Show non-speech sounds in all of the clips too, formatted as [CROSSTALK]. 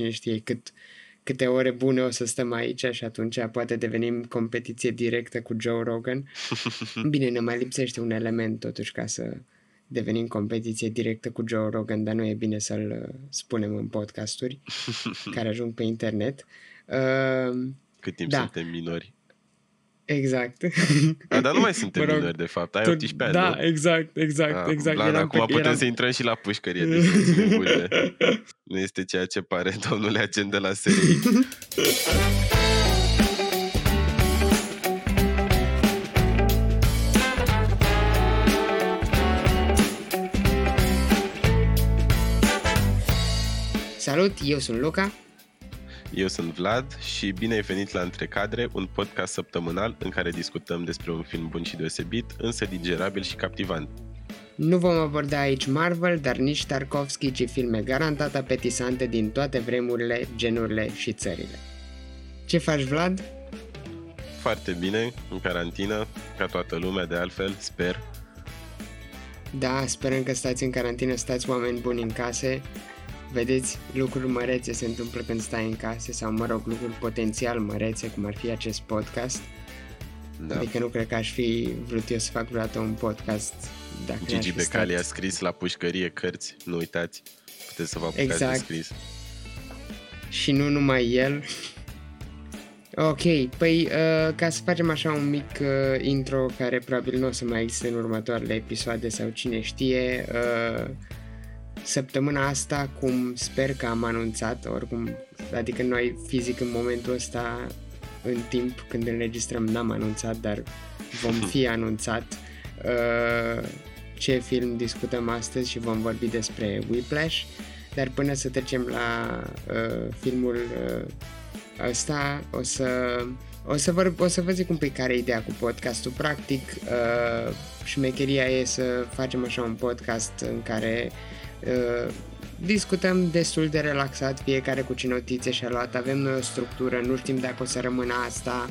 cine știe cât, câte ore bune o să stăm aici și atunci poate devenim competiție directă cu Joe Rogan. [LAUGHS] Bine, ne mai lipsește un element totuși ca să devenim competiție directă cu Joe Rogan, dar nu e bine să-l uh, spunem în podcasturi [LAUGHS] care ajung pe internet. Uh, Cât timp da. suntem minori. Exact. A, dar nu mai suntem [LAUGHS] mă rog, minori, de fapt. Ai 18 ani, Da, nu? exact, exact, A, exact. Blan, eram acum pe, putem eram... să intrăm și la pușcărie. Deci nu este ceea ce pare, [LAUGHS] domnule agent de la serie. Salut, eu sunt Luca. Eu sunt Vlad și bine ai venit la Între Cadre, un podcast săptămânal în care discutăm despre un film bun și deosebit, însă digerabil și captivant. Nu vom aborda aici Marvel, dar nici Tarkovsky, ci filme garantat apetisante din toate vremurile, genurile și țările. Ce faci, Vlad? Foarte bine, în carantină, ca toată lumea de altfel, sper. Da, sperăm că stați în carantină, stați oameni buni în case, vedeți lucruri mărețe se întâmplă când stai în casă sau, mă rog, lucruri potențial mărețe, cum ar fi acest podcast. Da. Adică nu cred că aș fi vrut eu să fac vreodată un podcast dacă Gigi Becali stat... a scris la pușcărie cărți, nu uitați, puteți să vă apucați exact. de scris. Și nu numai el. Ok, păi uh, ca să facem așa un mic uh, intro care probabil nu o să mai existe în următoarele episoade sau cine știe, uh, săptămâna asta, cum sper că am anunțat, oricum, adică noi fizic în momentul ăsta, în timp când înregistrăm, n-am anunțat, dar vom fi anunțat uh, ce film discutăm astăzi și vom vorbi despre Whiplash, dar până să trecem la uh, filmul uh, ăsta, o să o să, vă, o să vă zic un pic care e ideea cu podcastul. Practic, uh, șmecheria e să facem așa un podcast în care Uh, discutăm destul de relaxat, fiecare cu ce notițe și-a luat, avem noi o structură, nu știm dacă o să rămână asta,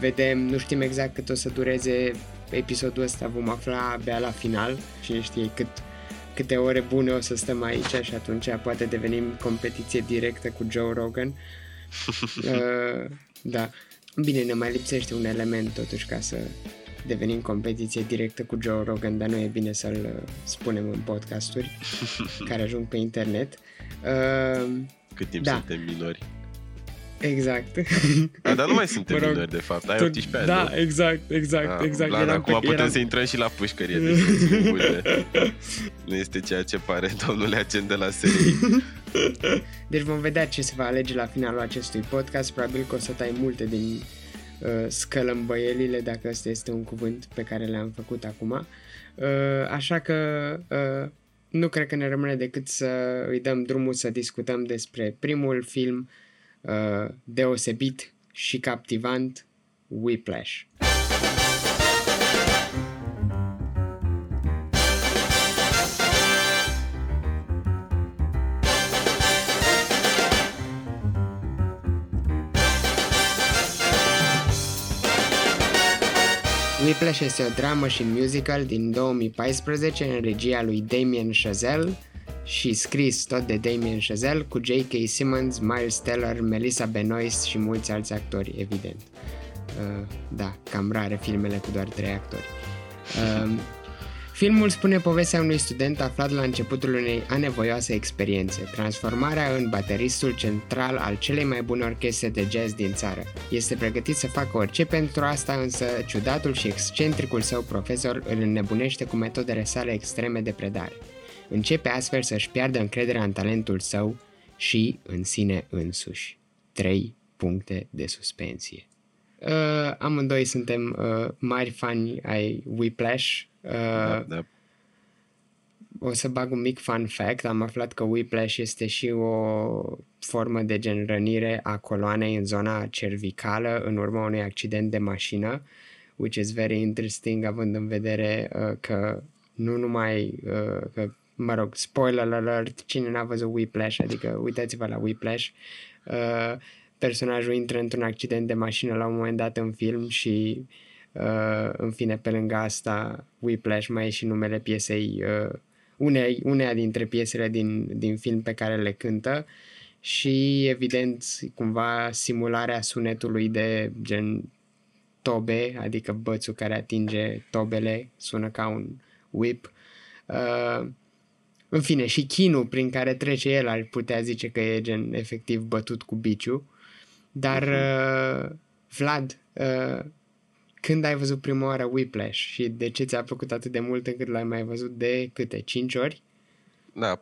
vedem, nu știm exact cât o să dureze episodul ăsta, vom afla abia la final, cine știe cât, câte ore bune o să stăm aici și atunci poate devenim competiție directă cu Joe Rogan. [LAUGHS] Uh, da. Bine, ne mai lipsește un element totuși ca să devenim competiție directă cu Joe Rogan, dar nu e bine să-l uh, spunem în podcasturi [LAUGHS] care ajung pe internet. Uh, Cât timp da. suntem minori. Exact. A, dar nu mai [LAUGHS] suntem mă rog, minori, de fapt. Ai 18 ani, Da, nu? exact, exact, A, exact. Blan, acum pe, putem eram... să intrăm și la pușcărie. Deci nu [LAUGHS] este ceea ce pare, domnule agent de la serie. Deci vom vedea ce se va alege la finalul acestui podcast. Probabil că o să tai multe din uh, scălămbăielile, dacă ăsta este un cuvânt pe care le-am făcut acum. Uh, așa că uh, nu cred că ne rămâne decât să îi dăm drumul să discutăm despre primul film uh, deosebit și captivant, Whiplash. Whiplash este o dramă și musical din 2014 în regia lui Damien Chazelle și scris tot de Damien Chazelle cu J.K. Simmons, Miles Teller, Melissa Benoist și mulți alți actori, evident. Uh, da, cam rare filmele cu doar trei actori. Uh, Filmul spune povestea unui student aflat la începutul unei anevoioase experiențe, transformarea în bateristul central al celei mai bune orchestre de jazz din țară. Este pregătit să facă orice pentru asta, însă ciudatul și excentricul său profesor îl înnebunește cu metodele sale extreme de predare. Începe astfel să-și piardă încrederea în talentul său și în sine însuși. 3 puncte de suspensie. Uh, amândoi suntem uh, mari fani ai Whiplash, da, da. O să bag un mic fun fact. Am aflat că whiplash este și o formă de gen rănire a coloanei în zona cervicală în urma unui accident de mașină, which is very interesting având în vedere uh, că nu numai uh, că, mă rog, spoiler alert, cine n-a văzut Whiplash, adică uitați-vă la Whiplash, uh, personajul intră într-un accident de mașină la un moment dat în film și uh, Uh, în fine, pe lângă asta, Whiplash mai e și numele piesei, uh, unei, uneia dintre piesele din, din film pe care le cântă și evident cumva simularea sunetului de gen tobe, adică bățul care atinge tobele, sună ca un whip. Uh, în fine, și chinul prin care trece el ar putea zice că e gen efectiv bătut cu biciu. Dar, uh-huh. uh, Vlad, uh, când ai văzut prima oară Whiplash și de ce ți-a plăcut atât de mult încât l-ai mai văzut de câte? 5 ori? Da, 4-5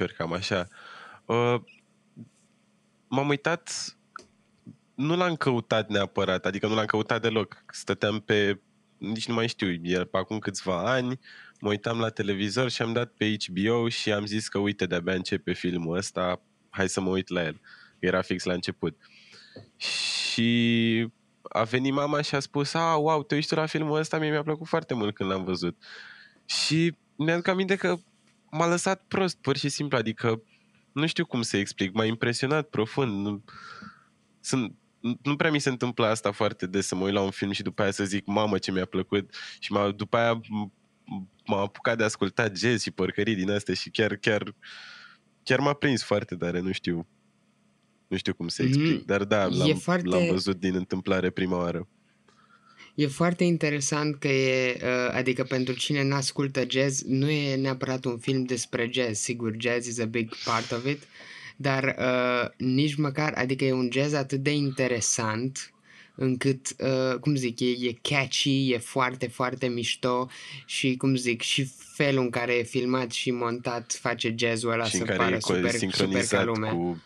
ori, cam așa. Uh, m-am uitat, nu l-am căutat neapărat, adică nu l-am căutat deloc. Stăteam pe, nici nu mai știu, e pe acum câțiva ani, mă uitam la televizor și am dat pe HBO și am zis că uite, de-abia începe filmul ăsta, hai să mă uit la el. Era fix la început. Și a venit mama și a spus, a, wow, te uiți tu la filmul ăsta? Mie mi-a plăcut foarte mult când l-am văzut. Și mi-aduc aminte că m-a lăsat prost, pur și simplu, adică nu știu cum să explic, m-a impresionat profund. Nu, sunt, nu prea mi se întâmplă asta foarte des, să mă uit la un film și după aia să zic, mamă, ce mi-a plăcut și m-a, după aia m-a apucat de ascultat jazz și porcării din astea și chiar, chiar, chiar m-a prins foarte tare, nu știu. Nu știu cum să explic, mm, dar da, l-am, foarte... l-am văzut din întâmplare prima oară. E foarte interesant că e, uh, adică pentru cine nu ascultă jazz, nu e neapărat un film despre jazz, sigur, jazz is a big part of it, dar uh, nici măcar, adică e un jazz atât de interesant încât, uh, cum zic, e, e catchy, e foarte, foarte mișto și, cum zic, și felul în care e filmat și montat face jazzul ăla și să pară super, super ca lumea. Cu...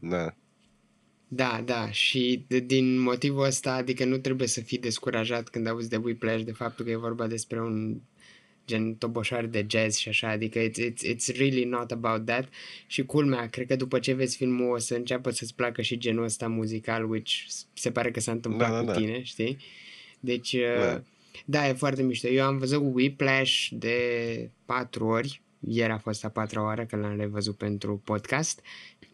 Da. Da, da, și de, din motivul ăsta, adică nu trebuie să fii descurajat când auzi de Whiplash, de faptul că e vorba despre un gen toboșar de jazz și așa, adică it's, it's, it's really not about that și culmea, cred că după ce vezi filmul o să înceapă să-ți placă și genul ăsta muzical, which se pare că s-a întâmplat da, da, cu da. tine, știi? Deci, da. Uh, da, e foarte mișto. Eu am văzut Whiplash de patru ori, ieri a fost a patra oară că l-am revăzut pentru podcast.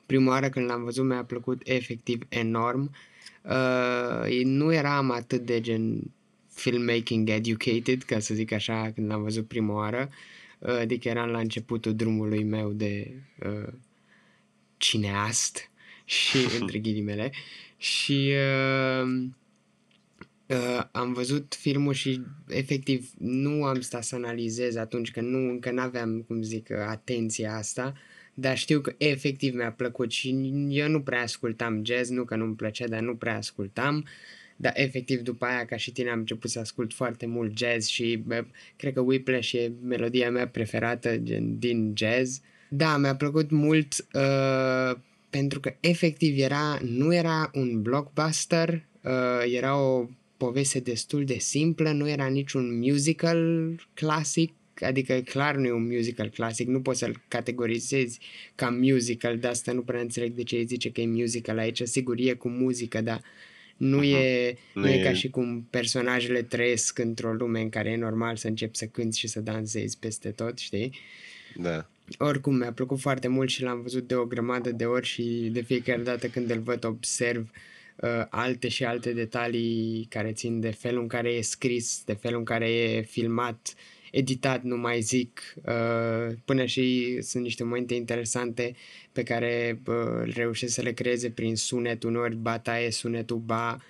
Prima oară când l-am văzut mi-a plăcut efectiv enorm. Uh, nu eram atât de gen filmmaking educated, ca să zic așa, când l-am văzut prima oară. Uh, adică eram la începutul drumului meu de uh, cineast [LAUGHS] și între ghilimele și uh, uh, am văzut filmul și efectiv nu am stat să analizez atunci că nu, încă n-aveam, cum zic, atenția asta, dar știu că efectiv mi-a plăcut și eu nu prea ascultam jazz, nu că nu-mi plăcea, dar nu prea ascultam. Dar efectiv după aia ca și tine am început să ascult foarte mult jazz și bă, cred că Whiplash e melodia mea preferată gen, din jazz. Da, mi-a plăcut mult uh, pentru că efectiv era, nu era un blockbuster, uh, era o poveste destul de simplă, nu era niciun musical clasic, adică clar nu e un musical clasic, nu poți să-l categorizezi ca musical, de asta nu prea înțeleg de ce îi zice că e musical aici, sigur e cu muzică, dar nu, uh-huh. e, nu, nu e, e ca și cum personajele trăiesc într-o lume în care e normal să începi să cânti și să dansezi peste tot, știi? Da. Oricum, mi-a plăcut foarte mult și l-am văzut de o grămadă de ori și de fiecare dată când îl văd observ uh, alte și alte detalii care țin de felul în care e scris, de felul în care e filmat, uh, editat, nu mai zic, uh, până și sunt niște momente interesante pe care uh, reușesc să le creeze prin sunet, uneori ba taie sunetul, ba uh,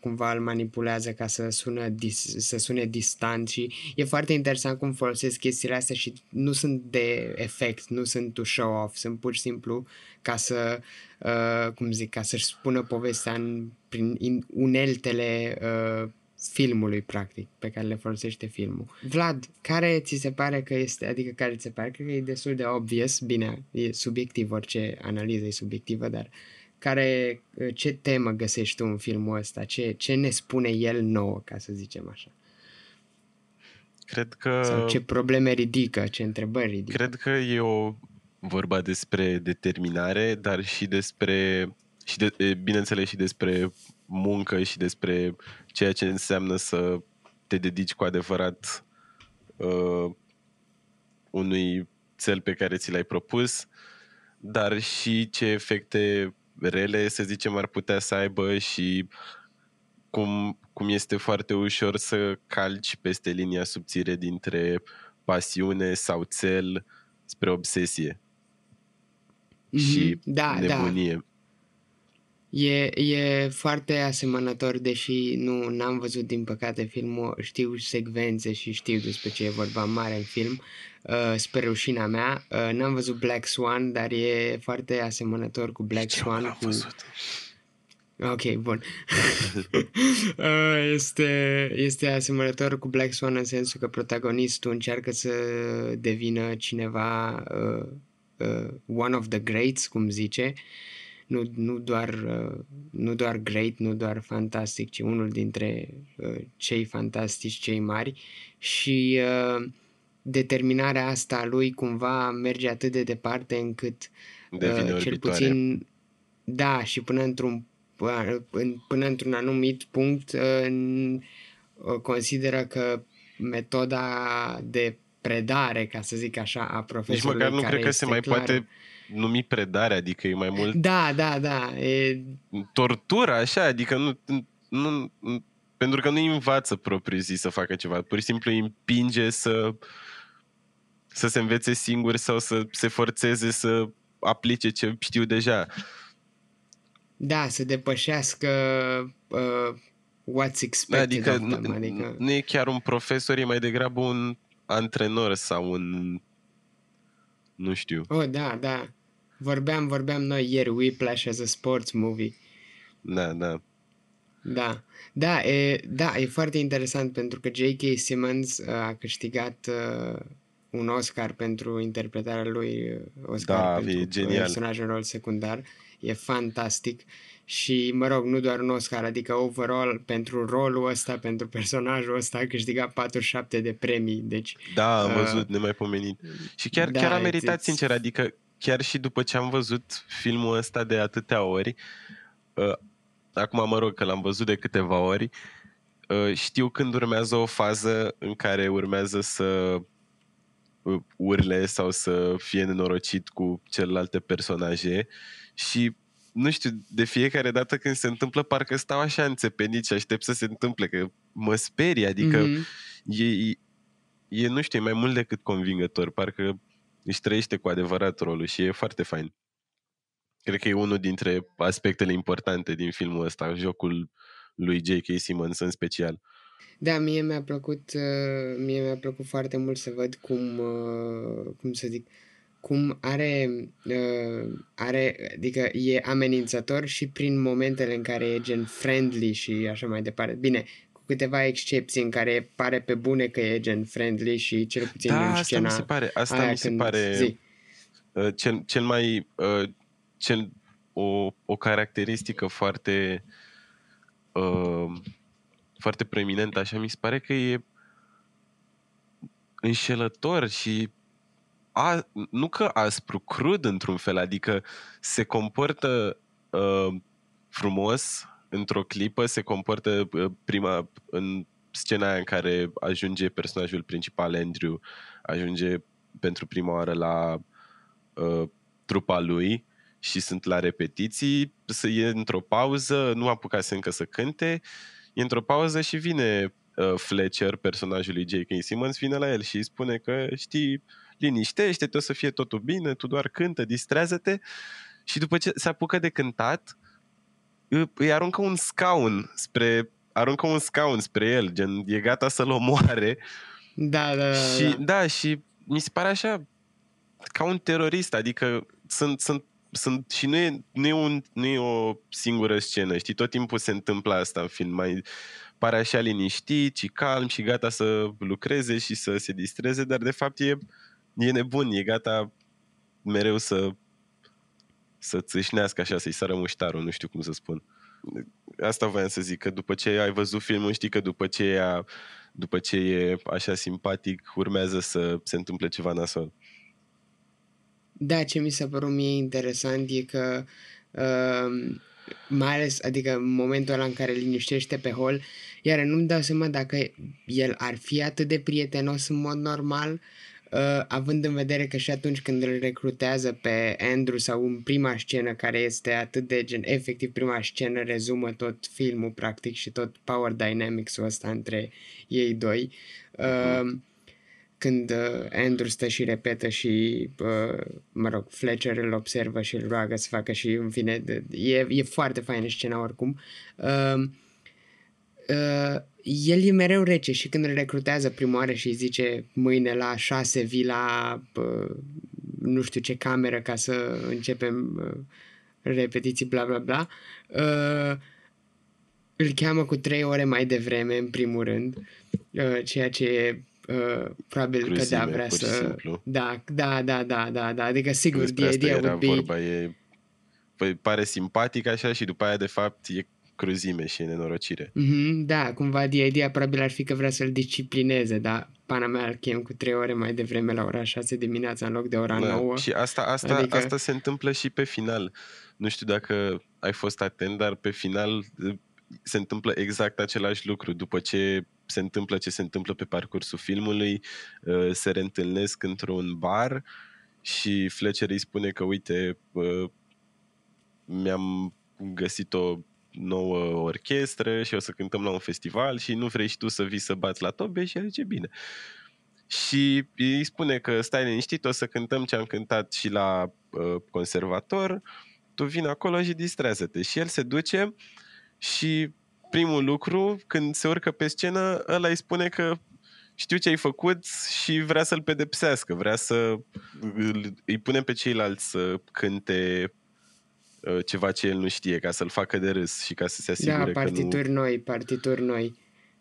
cumva îl manipulează ca să, sună dis, să sune distant și e foarte interesant cum folosesc chestiile astea și nu sunt de efect, nu sunt to show off, sunt pur și simplu ca să, uh, cum zic, ca să-și spună povestea în, prin uneltele uh, filmului, practic, pe care le folosește filmul. Vlad, care ți se pare că este, adică care ți se pare că e destul de obvious, bine, e subiectiv, orice analiză e subiectivă, dar care, ce temă găsești tu în filmul ăsta? Ce, ce ne spune el nouă, ca să zicem așa? Cred că... Sau ce probleme ridică, ce întrebări ridică? Cred că e o vorba despre determinare, dar și despre și de, bineînțeles și despre muncă și despre ceea ce înseamnă să te dedici cu adevărat uh, unui cel pe care ți l-ai propus, dar și ce efecte rele, să zicem, ar putea să aibă și cum, cum este foarte ușor să calci peste linia subțire dintre pasiune sau cel spre obsesie. și Da, da. Nebunie. E, e foarte asemănător, deși nu n-am văzut din păcate filmul, știu secvențe și știu despre ce e vorba mare în film, uh, spre rușina mea. Uh, n-am văzut Black Swan, dar e foarte asemănător cu Black Nici eu Swan. n-am Cu... văzut. Ok, bun. [LAUGHS] Uh, este, este asemănător cu Black Swan în sensul că protagonistul încearcă să devină cineva uh, uh, one of the greats, cum zice, nu, nu, doar, uh, nu doar great, nu doar fantastic, ci unul dintre uh, cei fantastici, cei mari și uh, determinarea asta a lui cumva merge atât de departe încât Devine uh, cel orbitoare. puțin da, și până într-un până, până într-un anumit punct uh, n- uh, consideră că metoda de predare, ca să zic așa, a Nici profesorului măcar nu care cred că este se mai clar... poate numi predare, adică e mai mult Da, da, da. E, tortură, așa, adică nu, nu, nu pentru că nu învață propriu zi să facă ceva, pur și simplu îi împinge să să se învețe singur sau să se forțeze să aplice ce știu deja. da, să depășească uh, what's expected Adică, of them. nu, Adică, nu e chiar un profesor, e mai degrabă un antrenor sau un nu știu. oh, da, da. Vorbeam, vorbeam noi ieri, Whiplash as a sports movie. Da, da. Da, da, e, da, e foarte interesant pentru că J.K. Simmons uh, a câștigat uh, un Oscar pentru interpretarea lui, uh, Oscar Da, pentru e genial. personaj în rol secundar. E fantastic și, mă rog, nu doar un Oscar, adică overall pentru rolul ăsta, [LAUGHS] pentru personajul ăsta a câștigat 47 de premii, deci Da, am Uh, văzut, nemaipomenit. Și chiar, da, chiar a it's- meritat, it's- sincer, adică chiar și după ce am văzut filmul ăsta de atâtea ori, uh, acum mă rog că l-am văzut de câteva ori, uh, știu când urmează o fază în care urmează să uh, urle sau să fie nenorocit cu celelalte personaje și nu știu, de fiecare dată când se întâmplă, parcă stau așa înțepenit și aștept să se întâmple, că mă sperie, adică mhm. e, e, e, nu știu, e mai mult decât convingător. Parcă își trăiește cu adevărat rolul și e foarte fain. Cred că e unul dintre aspectele importante din filmul ăsta, jocul lui J.K. Simmons în special. Da, mie mi-a plăcut, uh, mie mi-a plăcut foarte mult să văd cum, uh, cum să zic, cum are, uh, are, adică e amenințător și prin momentele în care e gen friendly și așa mai departe. Bine, cu câteva excepții în care pare pe bune că e gen friendly și cel puțin Da, în asta scena mi se pare, asta aia mi se când pare zi. uh, cel, cel mai uh, cel, o, o caracteristică foarte uh, foarte preeminentă, așa mi se pare că e înșelător și a, nu că aspru, crud într-un fel, adică se comportă uh, frumos într-o clipă, se comportă uh, prima în scena aia în care ajunge personajul principal, Andrew, ajunge pentru prima oară la uh, trupa lui și sunt la repetiții, să e într-o pauză, nu apucase încă să cânte, e într-o pauză și vine uh, Fletcher, personajul lui J.K. Simmons, vine la el și îi spune că știi, liniștește-te, o să fie totul bine, tu doar cântă, distrează-te și după ce se apucă de cântat, î- îi aruncă un scaun spre aruncă un scaun spre el, gen e gata să-l omoare Da, da, da, și da. da, și mi se pare așa ca un terorist, adică sunt, sunt, sunt și nu e, nu, e un, nu e o singură scenă, știi, tot timpul se întâmplă asta în film, mai pare așa liniștit și calm și gata să lucreze și să se distreze, dar de fapt e, e nebun, e gata mereu să să țâșnească așa, să-i sară muștarul, nu știu cum să spun. Asta voiam să zic, că după ce ai văzut filmul, știi că după ce e, după ce e așa simpatic, urmează să se întâmple ceva nasol. Da, ce mi s-a părut mie interesant e că uh, mai ales, adică în momentul ăla în care liniștește pe hol, iar nu-mi dau seama dacă el ar fi atât de prietenos în mod normal, uh, având în vedere că și atunci când îl recrutează pe Andrew sau în prima scenă care este atât de gen, efectiv prima scenă rezumă tot filmul practic și tot power dynamics-ul ăsta între ei doi. Uh, când uh, Andrew stă și repetă și, uh, mă rog, Fletcher îl observă și îl roagă să facă și, în fine, de, e, e foarte faină scena oricum. Uh, uh, el e mereu rece și când îl recrutează prima oară și îi zice mâine la șase vii la uh, nu știu ce cameră ca să începem uh, repetiții, bla bla bla, uh, îl cheamă cu trei ore mai devreme, în primul rând, uh, ceea ce e Uh, probabil Cruzime, că da, vrea să... Simplu. Da, da, da, da, da, da, adică sigur, Despre the idea would be... vorba, e... Păi pare simpatic așa și după aia de fapt e cruzime și nenorocire. Mm-hmm, da, cumva the idea probabil ar fi că vrea să-l disciplineze, dar pana mea îl chem cu trei ore mai devreme la ora 6 dimineața în loc de ora da, 9. Și asta, asta, adică... asta se întâmplă și pe final. Nu știu dacă ai fost atent, dar pe final se întâmplă exact același lucru. După ce se întâmplă ce se întâmplă pe parcursul filmului, uh, se reîntâlnesc într-un bar și Fletcher îi spune că, uite, uh, mi-am găsit o nouă orchestră și o să cântăm la un festival și nu vrei și tu să vii să bați la tobe și el zice bine. Și îi spune că stai liniștit, o să cântăm ce am cântat și la uh, conservator, tu vin acolo și distrează-te. Și el se duce și primul lucru, când se urcă pe scenă, ăla îi spune că știu ce ai făcut și vrea să-l pedepsească, vrea să îi pune pe ceilalți să cânte uh, ceva ce el nu știe, ca să-l facă de râs și ca să se asigure da, partituri că nu... noi, partituri noi.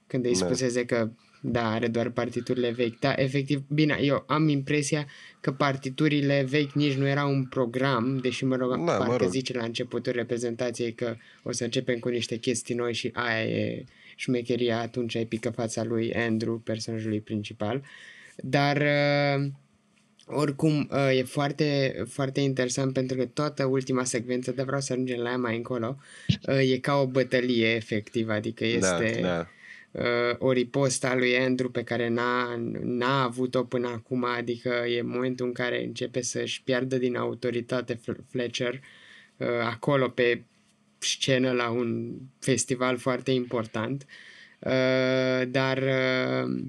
Când îi da. spuseze că da, are doar partiturile vechi. Da, efectiv, bine, eu am impresia că partiturile vechi nici nu erau un program, deși mă rog, da, parcă mă rog. zice la începutul reprezentației că o să începem cu niște chestii noi și aia e șmecheria atunci epică fața lui Andrew, personajului principal. Dar uh, oricum uh, e foarte, foarte interesant pentru că toată ultima secvență, de vreau să ajungem la ea mai încolo, uh, e ca o bătălie efectiv, adică da, este... Da, da uh, o riposta lui Andrew pe care n-a, n-a avut-o până acum, adică e momentul în care începe să-și piardă din autoritate Fletcher uh, acolo pe scenă la un festival foarte important, uh, dar uh,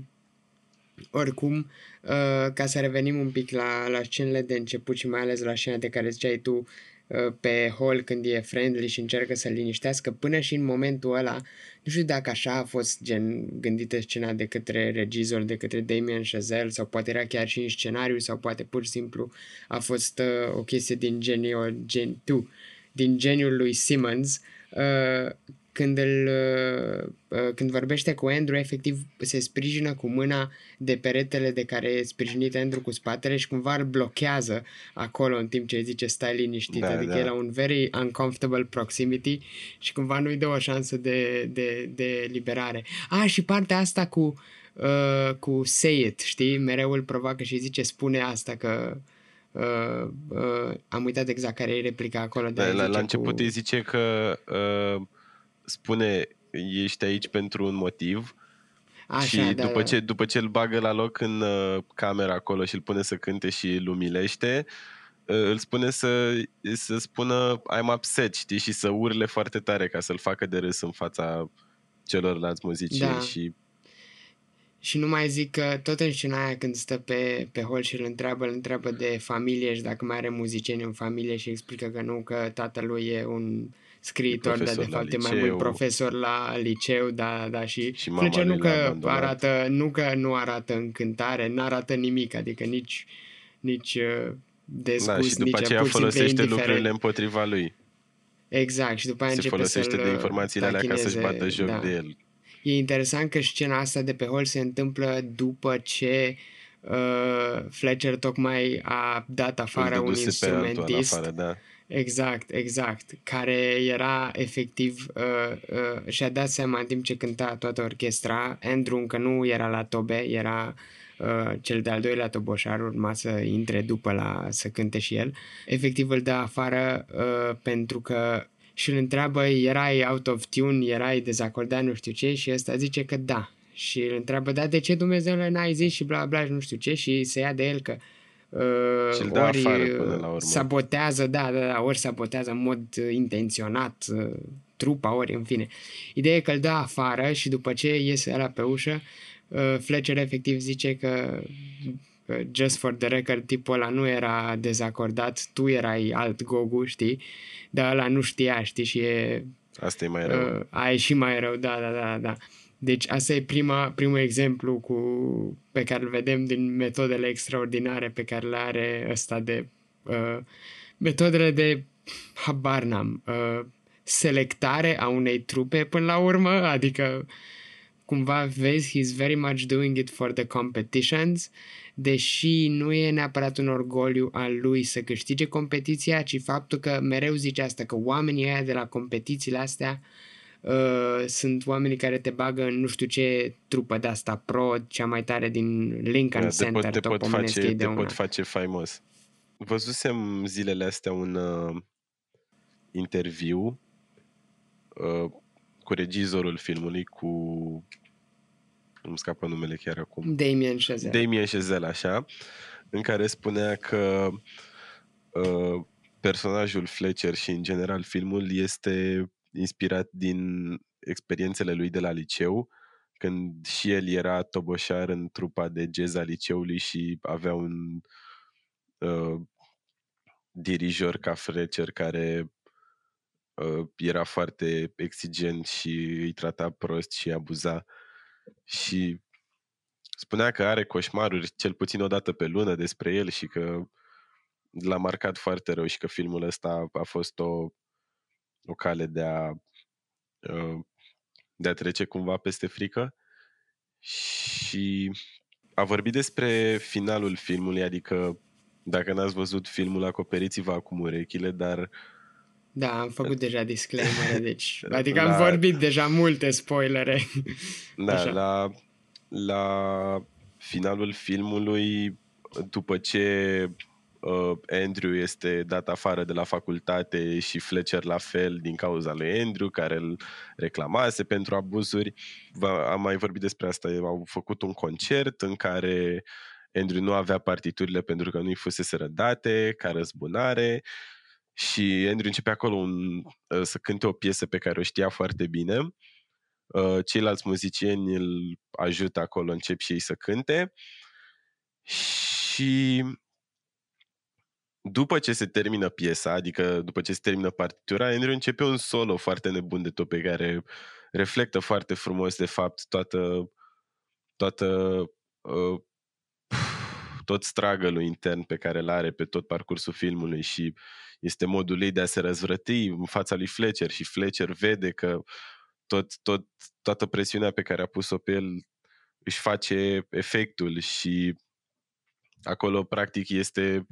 oricum, uh, ca să revenim un pic la, la scenele de început și mai ales la scena de care ziceai tu, Uh, pe hol când e friendly și încearcă să liniștească, până și în momentul ăla, nu știu dacă așa a fost gen gândită scena de către regizor, de către Damien Chazelle, sau poate era chiar și în scenariu, sau poate pur și simplu a fost uh, o chestie din geniu, gen, tu, din geniul lui Simmons, uh, când, îl, uh, uh, când vorbește cu Andrew, efectiv se sprijină cu mâna de peretele de care e sprijinit Andrew cu spatele și cumva îl blochează acolo în timp ce îi zice stai liniștit, da, adică da. e la un very uncomfortable proximity și cumva nu-i dă o șansă de, de, de liberare. Ah, și partea asta cu, uh, cu say it, știi? Mereu îl provoacă și zice spune asta că Uh, uh, am uitat exact care e replica acolo. De da, la, la început cu... îi zice că uh, spune ești aici pentru un motiv Așa, și da, după, da. Ce, după ce îl bagă la loc în uh, camera acolo și îl pune să cânte și îl umilește, uh, îl spune să, să spună I'm upset, știi, și să urle foarte tare ca să-l facă de râs în fața celorlalți muzicieni da. și și nu mai zic că tot în scena aia când stă pe, pe hol și îl întreabă, îl întreabă de familie și dacă mai are muzicieni în familie și explică că nu, că tatălui e un scriitor, dar de fapt e mai mult profesor la liceu, da, da, și, și Fletcher nu că arată, nu că nu arată încântare, nu arată nimic, adică nici, nici uh, dezgust, da, și după aceea folosește lucrurile împotriva lui. Exact, și după aia Se începe folosește de informațiile alea ca să-și bată joc da. de el. E interesant că scena asta de pe hol se întâmplă după ce uh, Fletcher tocmai a dat afară un instrumentist. Afară, da Exact, exact. Care era efectiv uh, uh, și-a dat seama în timp ce cânta toată orchestra. Andrew încă nu era la tobe, era uh, cel de-al doilea toboșar, urma să intre după la să cânte și el. Efectiv îl dă afară uh, pentru că și îl întreabă, erai out of tune, erai dezacordat, nu știu ce, și ăsta zice că da. Și îl întreabă, da, de ce Dumnezeu n-ai zis și bla bla, nu știu ce, și se ia de el că Uh, ori până la urmă. sabotează, da, da, da, ori sabotează în mod uh, intenționat uh, trupa, ori în fine. Ideea e că îl dă afară și după ce iese la pe ușă, uh, Fletcher efectiv zice că uh, just for the record, tipul ăla nu era dezacordat, tu erai alt Gogu, știi? Dar ăla nu știa, știi? Și e... Asta e mai rău. Uh, a, e și mai rău, da, da, da, da. Deci asta e prima, primul exemplu cu, pe care îl vedem din metodele extraordinare pe care le are ăsta de uh, metodele de habar n-am, uh, selectare a unei trupe până la urmă, adică cumva vezi, he's very much doing it for the competitions, deși nu e neapărat un orgoliu al lui să câștige competiția, ci faptul că mereu zice asta, că oamenii ăia de la competițiile astea uh, sunt oamenii care te bagă în nu știu ce trupă de asta pro, cea mai tare din Lincoln da, Center, te pot, te pot face, te pot face faimos. Văzusem zilele astea un uh, interviu uh, cu regizorul filmului, cu nu scapă numele chiar acum. Damien Chazelle. Damien Chazelle, așa, în care spunea că uh, personajul Fletcher și în general filmul este inspirat din experiențele lui de la liceu, când și el era toboșar în trupa de jazz a liceului și avea un uh, dirijor ca Fletcher care uh, era foarte exigent și îi trata prost și abuza. Și spunea că are coșmaruri cel puțin o dată pe lună despre el și că l-a marcat foarte rău și că filmul ăsta a fost o, o cale de a, uh, de a trece cumva peste frică și a vorbit despre finalul filmului, adică dacă n-ați văzut filmul, acoperiți-vă acum urechile, dar... Da, am făcut deja disclaimer, [LAUGHS] deci... [LAUGHS] Adică la... am vorbit deja multe spoilere. [LAUGHS] Da, Așa. la, la finalul filmului, după ce uh, Andrew este dat afară de la facultate și Fletcher la fel din cauza lui Andrew, care îl reclamase pentru abuzuri. Am mai vorbit despre asta, au făcut un concert în care Andrew nu avea partiturile pentru că nu-i fusese rădate, ca răzbunare și Andrew începe acolo un, uh, să cânte o piesă pe care o știa foarte bine. Uh, ceilalți muzicieni îl ajută acolo, încep și ei să cânte și după ce se termină piesa, adică după ce se termină partitura, Andrew începe un solo foarte nebun de tot pe care reflectă foarte frumos de fapt toată, toată uh, tot struggle intern pe care îl are pe tot parcursul filmului și este modul ei de a se răzvrăti în fața lui Fletcher și Fletcher vede că tot, tot, toată presiunea pe care a pus-o pe el își face efectul și acolo practic este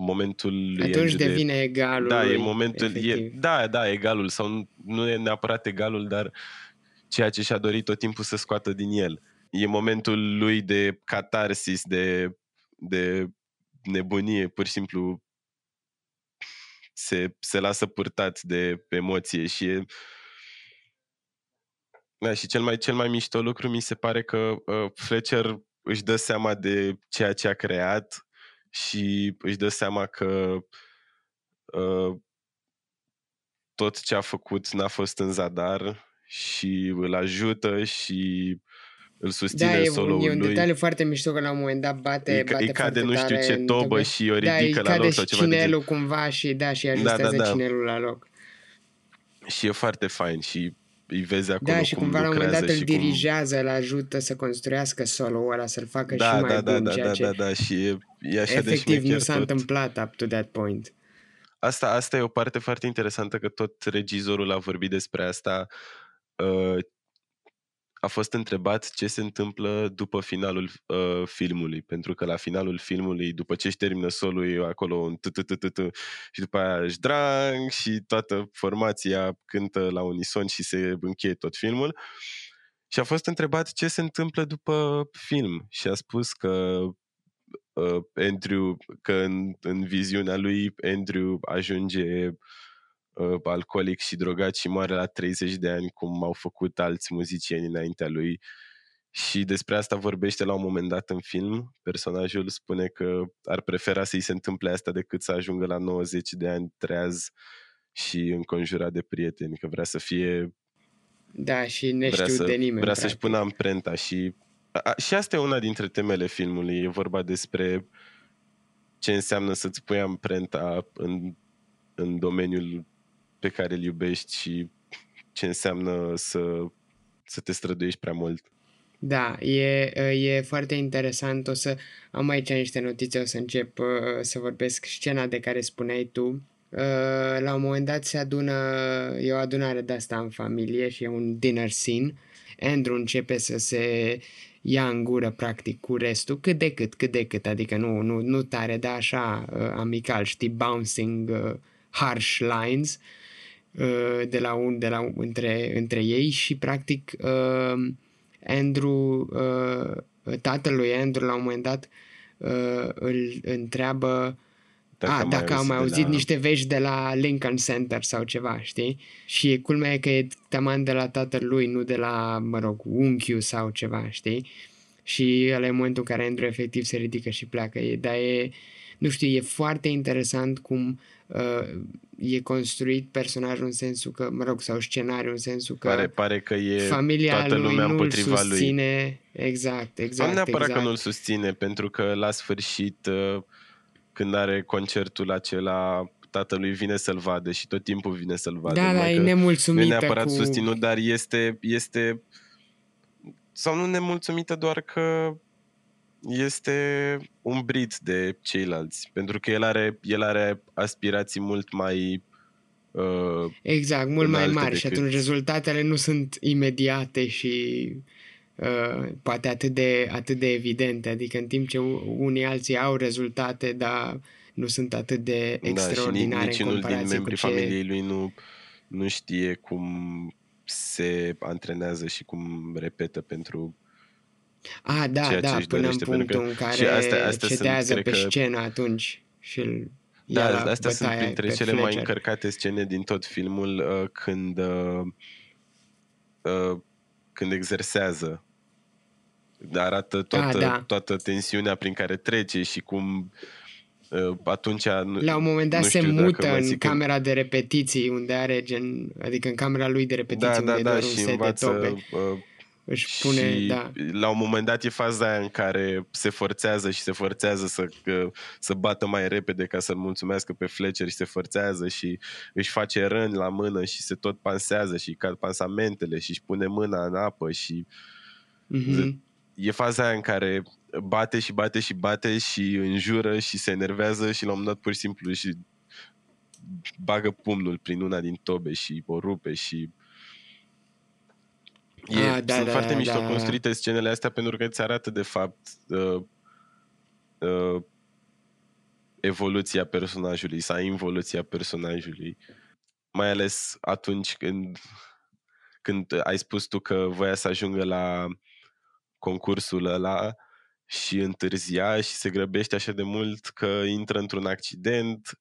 momentul lui Atunci devine de... egalul Da, lui, e momentul, e, da, da, egalul sau nu, nu e neapărat egalul, dar ceea ce și-a dorit tot timpul să scoată din el. E momentul lui de catarsis, de, de nebunie, pur și simplu se, se lasă purtat de emoție și e, da, și cel mai, cel mai mișto lucru mi se pare că uh, Fletcher își dă seama de ceea ce a creat și își dă seama că uh, tot ce a făcut n-a fost în zadar și îl ajută și îl susține da, solo e un, e un detaliu foarte mișto că la un moment dat bate, îi, bate îi cade nu știu ce tobă și o ridică da, la loc sau ceva cinelul de cumva și da, și ajustează da, da, da. cinelul la loc. Și e foarte fain și îi vezi acolo Da, și cum cumva la un moment dat îl dirigează, cum... îl ajută să construiască solo-ul ăla, să-l facă da, și mai da, bun, da, ceea da, ce da, da, și e, e așa efectiv de nu s-a tot. întâmplat up to that point. Asta, asta e o parte foarte interesantă, că tot regizorul a vorbit despre asta, uh, a fost întrebat ce se întâmplă după finalul uh, filmului, pentru că la finalul filmului, după ce își termină solul, e acolo un t și după aia își drang și toată formația cântă la unison și se încheie tot filmul. Și a fost întrebat ce se întâmplă după film și a spus că uh, Andrew, că în, în viziunea lui Andrew ajunge uh, alcoolic și drogat și moare la 30 de ani, cum au făcut alți muzicieni înaintea lui. Și despre asta vorbește la un moment dat în film. Personajul spune că ar prefera să-i se întâmple asta decât să ajungă la 90 de ani treaz și înconjurat de prieteni, că vrea să fie Da, și ne vrea, știu să, de nimeni. vrea să-și practic. pună amprenta și a, și asta e una dintre temele filmului. E vorba despre ce înseamnă să-ți pui amprenta în, în domeniul pe care îl iubești și ce înseamnă să, să te străduiești prea mult. Da, e, e foarte interesant. O să am aici niște notițe, o să încep uh, să vorbesc scena de care spuneai tu. Uh, la un moment dat se adună, e o adunare de asta în familie și e un dinner scene. Andrew începe să se ia în gură practic cu restul, cât de cât, cât de cât, adică nu, nu, nu tare, dar așa uh, amical, știi, bouncing uh, harsh lines uh, de la un, de la între, între ei și practic uh, Andrew, uh, tatăl lui Andrew la un moment dat uh, îl întreabă Dacă a, am dacă am mai de auzit la- niște vești de la Lincoln Center sau ceva, știi? Și e culmea e că e taman de la tatăl lui, nu de la, mă rog, unchiul sau ceva, știi? Și ăla e momentul în care Andrew efectiv se ridică și pleacă. E, dar e, nu știu, e foarte interesant cum uh, e construit personajul în sensul că, mă rog, sau scenariul în sensul că Pare, pare că e familia toată lui lumea nu îl împotriva lui. susține. Exact, exact, nu neapărat exact. că nu-l susține, pentru că la sfârșit, uh, când are concertul acela, tatălui vine să-l vadă și tot timpul vine să-l vadă. Da, numai da, e că nu e nemulțumită neapărat cu... susținut, dar este, este sau nu nemulțumită doar că este umbrit de ceilalți, pentru că el are, el are aspirații mult mai uh, Exact, mult mai înalte mari și decât- atunci rezultatele nu sunt imediate și uh, poate atât de, atât de evidente, adică în timp ce u- unii alții au rezultate, dar nu sunt atât de da, și nici, extraordinare în niciunul din comparație cu membrii ce... familiei lui nu, nu știe cum se antrenează și cum repetă pentru Ah, da, ceea ce da, își până în dorește, pentru punctul că în care și astea- astea sunt, cedează cred pe că- scenă atunci și îl Da, ia la astea sunt bătaie printre pe cele mai Fletcher. încărcate scene din tot filmul uh, când uh, uh, când exersează. Arată toată, da. toată tensiunea prin care trece și cum uh, atunci... Nu, La un moment dat nu se știu dacă mută mai în zic că- camera de repetiții unde are gen, adică în camera lui de repetiții Da, unde da, e da, doar un și set de învață... tobe. Uh, Își pune, și da. la un moment dat e faza aia în care se forțează și se forțează să, că, să bată mai repede ca să-l mulțumească pe Fletcher și se forțează și își face răni la mână și se tot pansează și cad pansamentele și își pune mâna în apă și Mhm. E faza aia în care bate și bate și bate și înjură și se enervează și la un moment dat pur și simplu și bagă pumnul prin una din tobe și o rupe și E, Ah, da, sunt da, foarte da, mișto da. construite scenele astea pentru că îți arată de fapt uh, uh, evoluția personajului sau involuția personajului. Mai ales atunci când, când ai spus tu că voia să ajungă la concursul ăla și întârzia și se grăbește așa de mult că intră într-un accident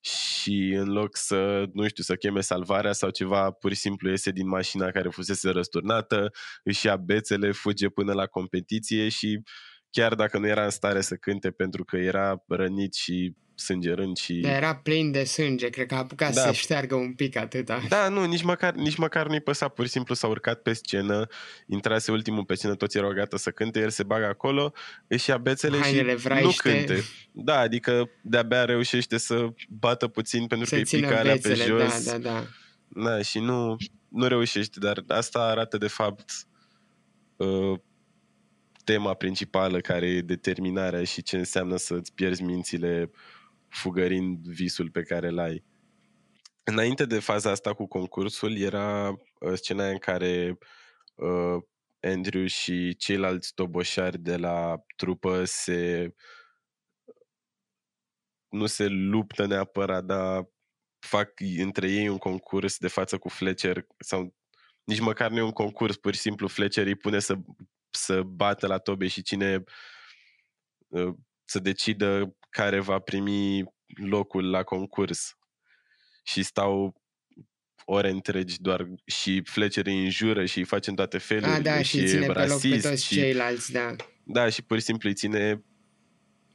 și în loc să, nu știu, să cheme salvarea sau ceva, pur și simplu iese din mașina care fusese răsturnată, își ia bețele, fuge până la competiție și chiar dacă nu era în stare să cânte pentru că era rănit și sângerând și... Dar era plin de sânge, cred că a apucat Da. să șteargă un pic atâta. Da, nu, nici măcar, nici măcar nu-i păsa, pur și simplu s-a urcat pe scenă, intrase ultimul pe scenă, toți erau gata să cânte, el se bagă acolo, își ia bețele Hainele și vraiște. nu cânte. Da, adică de-abia reușește să bată puțin pentru să că îi țină pică alea pe bețele, jos. da, da, da. Da, și nu, nu reușește, dar asta arată de fapt uh, tema principală care e determinarea și ce înseamnă să-ți pierzi mințile fugărind visul pe care îl ai. Înainte de faza asta cu concursul era uh, scena în care uh, Andrew și ceilalți toboșari de la trupă se nu se luptă neapărat, dar fac între ei un concurs de față cu Fletcher sau nici măcar nu e un concurs, pur și simplu Fletcher îi pune să, să bată la tobe și cine uh, să decidă care va primi locul la concurs. Și stau ore întregi doar și Fletcher îi înjură și îi face în toate felurile A, da, și și ține e pe loc pe rasist toți și, ceilalți, da. da, și pur și simplu îi ține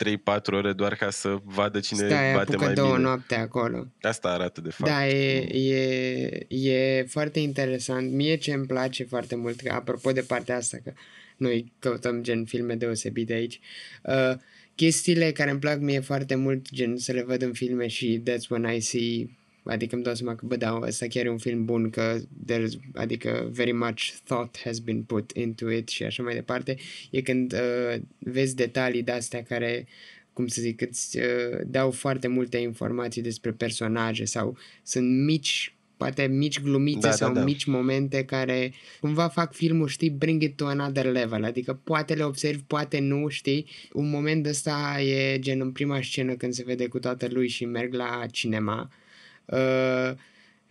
3-4 ore doar ca să vadă cine Stai, bate apucă mai două bine. noapte acolo. Asta arată de fapt. Da, e, e, e foarte interesant. Mie ce îmi place foarte mult, că apropo de partea asta, că noi căutăm gen filme deosebite aici, uh, chestiile care îmi plac mie foarte mult, gen să le văd în filme și that's when I see Adică îmi dau seama că, bă, da, ăsta chiar e un film bun, că there's, adică very much thought has been put into it și așa mai departe, e când uh, vezi detalii de-astea care, cum să zic, îți uh, dau foarte multe informații despre personaje sau sunt mici poate mici glumițe Da, sau da, da. mici momente care cumva fac filmul, știi, bring it to another level, adică poate le observi, poate nu, știi, un moment ăsta e gen în prima scenă când se vede cu toată lui și merg la cinema, uh,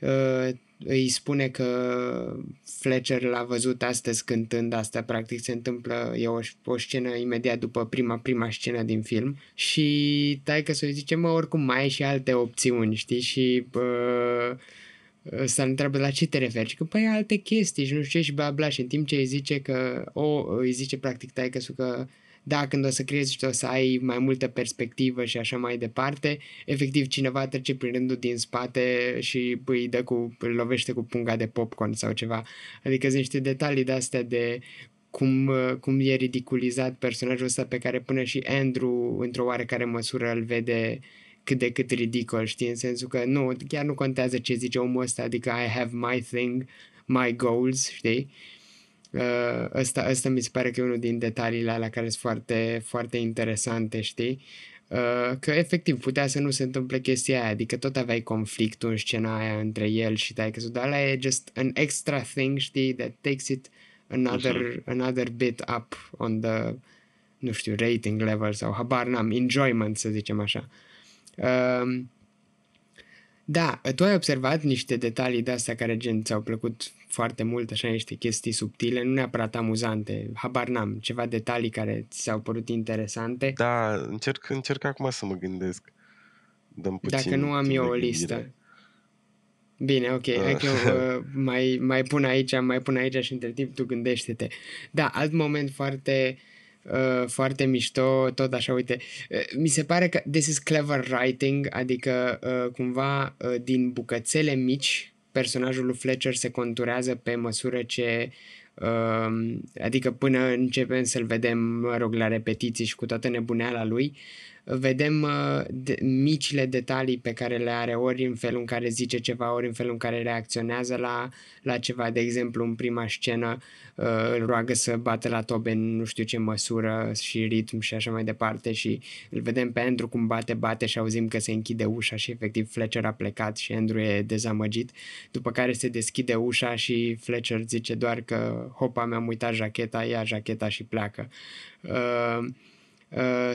uh, îi spune că Fletcher l-a văzut astăzi cântând asta, practic se întâmplă, e o, o scenă imediat după prima, prima scenă din film și taică să zice, mă, oricum mai ai și alte opțiuni, știi, și uh, să întreabă la ce te referi și că păi alte chestii și nu știu ce și bla bla și în timp ce îi zice că o, îi zice practic taică că da, când o să crezi și o să ai mai multă perspectivă și așa mai departe, efectiv cineva trece prin rândul din spate și îi dă cu, îl lovește cu punga de popcorn sau ceva. Adică sunt niște detalii de astea de cum, cum e ridiculizat personajul ăsta pe care până și Andrew într-o oarecare măsură îl vede cât de cât ridicol, știi, în sensul că nu, chiar nu contează ce zice omul ăsta, adică I have my thing, my goals, știi? Uh, ăsta, ăsta mi se pare că e unul din detaliile alea care sunt foarte, foarte interesante, știi? Uh, că efectiv putea să nu se întâmple chestia aia, adică tot aveai conflictul în scena aia între el și taică dar ăla e just an extra thing, știi, that takes it another, uh-huh. another bit up on the, nu știu, rating level sau habar n-am, enjoyment, să zicem așa. Uh, da, tu ai observat niște detalii de-astea care gen ți-au plăcut foarte mult, așa niște chestii subtile, nu neapărat amuzante, habar n-am, ceva detalii care ți s-au părut interesante. Da, încerc, încerc acum să mă gândesc. Dăm puțin Dacă nu am timp eu de o gândire. listă. Bine, ok, hai că uh, mai, mai pun aici, mai pun aici și între timp tu gândește-te. Da, alt moment foarte uh, foarte mișto, tot așa, uite, uh, mi se pare că this is clever writing, adică uh, cumva uh, din bucățele mici personajul lui Fletcher se conturează pe măsură ce uh, adică până începem să-l vedem, mă rog, la repetiții și cu toată nebuneala lui, vedem uh, de, micile detalii pe care le are ori în felul în care zice ceva, ori în felul în care reacționează la, la ceva. De exemplu, în prima scenă uh, îl roagă să bată la tobe în nu știu ce măsură și ritm și așa mai departe și îl vedem pe Andrew cum bate, bate și auzim că se închide ușa și efectiv Fletcher a plecat și Andrew e dezamăgit. După care se deschide ușa și Fletcher zice doar că hopa mi-am uitat jacheta, ia jacheta și pleacă. Uh, Uh,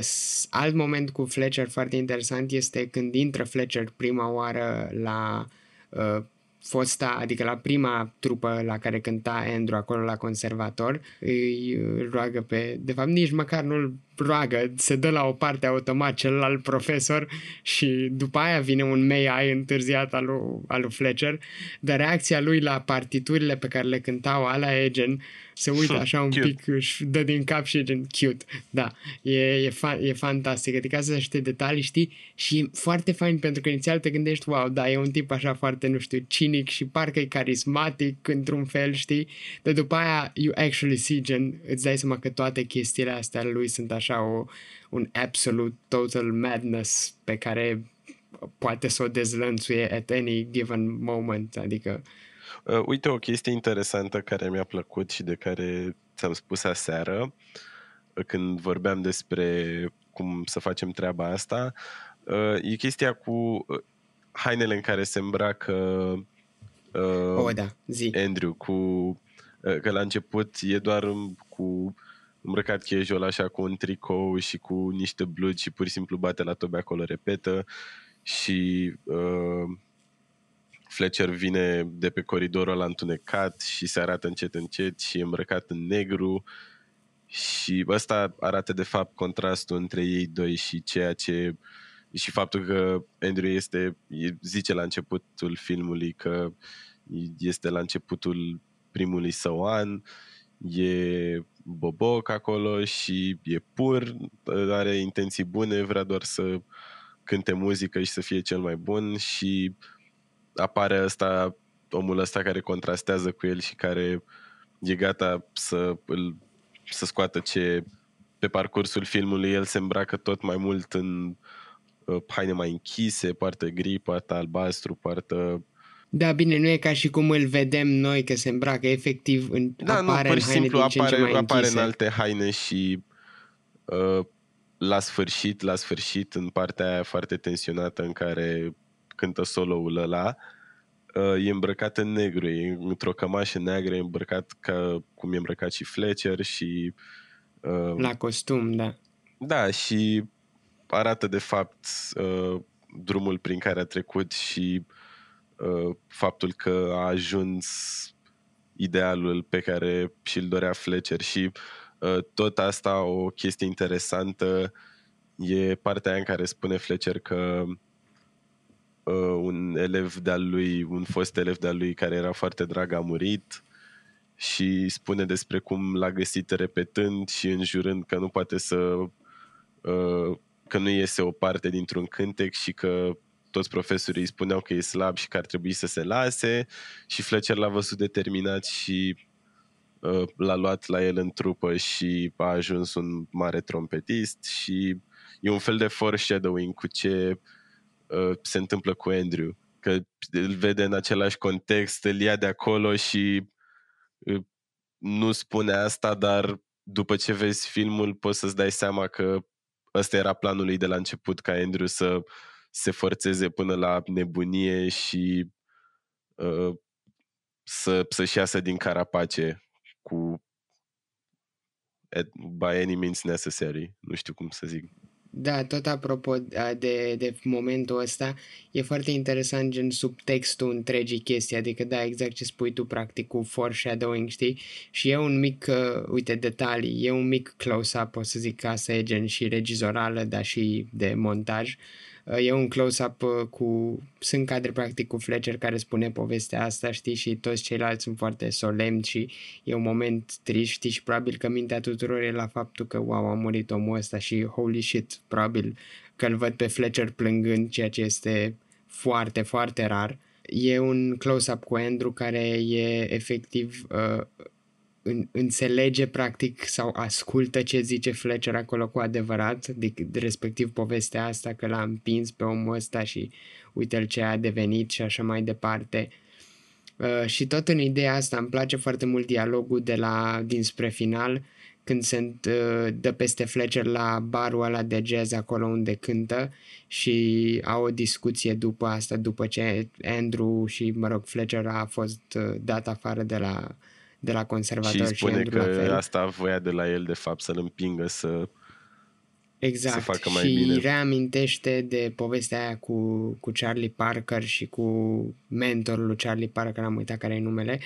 alt moment cu Fletcher foarte interesant este când intră Fletcher prima oară la uh, fosta, adică la prima trupă la care cânta Andrew acolo la conservator, îi îl roagă pe, de fapt nici măcar nu-l roagă, se dă la o parte automat celălalt profesor și după aia vine un May I întârziat al lui, al lui Fletcher, dar reacția lui la partiturile pe care le cântau alea e gen, se uită așa un Cute. pic, își dă din cap și e gen cute. Da, e, e, fa- e fantastic. Adică astea sunt niște detalii, știi? Și e foarte fain pentru că inițial te gândești, wow, da, e un tip așa foarte, nu știu, cinic și parcă e carismatic într-un fel, știi? Dar după aia you actually see, gen, îți dai seama că toate chestiile astea ale lui sunt așa o, un absolute total madness pe care poate să o dezlănțuie at any given moment, adică Uh, uite o chestie interesantă care mi-a plăcut și de care ți-am spus aseară uh, când vorbeam despre cum să facem treaba asta uh, e chestia cu uh, hainele în care se îmbracă uh, oh, da, zi. Andrew cu uh, că la început e doar în, cu îmbrăcat casual așa cu un tricou și cu niște blugi și pur și simplu bate la tobe acolo, repetă. Și uh, Fletcher vine de pe coridorul ăla întunecat și se arată încet încet și e îmbrăcat în negru. Și ăsta arată de fapt contrastul între ei doi și ceea ce și faptul că Andrew este, zice la începutul filmului că este la începutul primului său an e boboc acolo și e pur, are intenții bune, vrea doar să cânte muzică și să fie cel mai bun și apare ăsta, omul ăsta care contrastează cu el și care e gata să îl să scoată ce pe parcursul filmului. El se îmbracă tot mai mult în uh, haine mai închise, poartă gri, poartă albastru, poartă da, bine, nu e ca și cum îl vedem noi că se îmbracă efectiv în da, apare nu, pur în și haine simplu din ce în ce apare, mai apare închise. în alte haine și uh, la sfârșit, la sfârșit, în partea aia foarte tensionată în care cântă solo-ul ăla, uh, e îmbrăcat în negru, e într-o cămașă neagră, e îmbrăcat ca cum e îmbrăcat și Fletcher și... Uh, La costum, da. Da, și arată de fapt uh, drumul prin care a trecut și uh, faptul că a ajuns idealul pe care și-l dorea Fletcher și uh, tot asta o chestie interesantă e partea aia în care spune Fletcher că uh, un elev de-al lui, un fost elev de-al lui care era foarte drag a murit și spune despre cum l-a găsit repetând și înjurând că nu poate să uh, că nu iese o parte dintr-un cântec și că toți profesorii îi spuneau că e slab și că ar trebui să se lase și Fletcher l-a văzut determinat și uh, l-a luat la el în trupă și a ajuns un mare trompetist și e un fel de foreshadowing cu ce uh, se întâmplă cu Andrew că îl vede în același context, îl ia de acolo și uh, nu spune asta, dar după ce vezi filmul poți să-ți dai seama că ăsta era planul lui de la început, ca Andrew să se forțeze până la nebunie și uh, să, să-și iasă din carapace cu by any means necessary. Nu știu cum să zic. Da, tot apropo de, de momentul ăsta, e foarte interesant gen subtextul întregii chestii, adică da, exact ce spui tu practic cu foreshadowing, știi? Și e un mic, uh, uite, detalii, e un mic close-up, o să zic că asta e gen și regizorală, dar și de montaj. Uh, e un close-up uh, cu, sunt cadre practic cu Fletcher care spune povestea asta, știi, și toți ceilalți sunt foarte solemni și e un moment trist, știi, și probabil că mintea tuturor e la faptul că, wow, a murit omul ăsta și holy shit, probabil că îl văd pe Fletcher plângând, ceea ce este foarte, foarte rar. E un close-up cu Andrew care e efectiv uh, în, înțelege practic sau ascultă ce zice Fletcher acolo cu adevărat, de, de respectiv povestea asta că l-a împins pe omul ăsta și uite-l ce a devenit și așa mai departe. Uh, și tot în ideea asta îmi place foarte mult dialogul de la dinspre final când se uh, dă peste Fletcher la barul ăla de jazz acolo unde cântă și au o discuție după asta, după ce Andrew și, mă rog, Fletcher a fost uh, dat afară de la de la conservator și spune și că la fel. asta voia de la el de fapt să-l împingă să Exact. să facă mai și bine. reamintește de povestea aia cu, cu Charlie Parker și cu mentorul lui Charlie Parker, am uitat care e numele,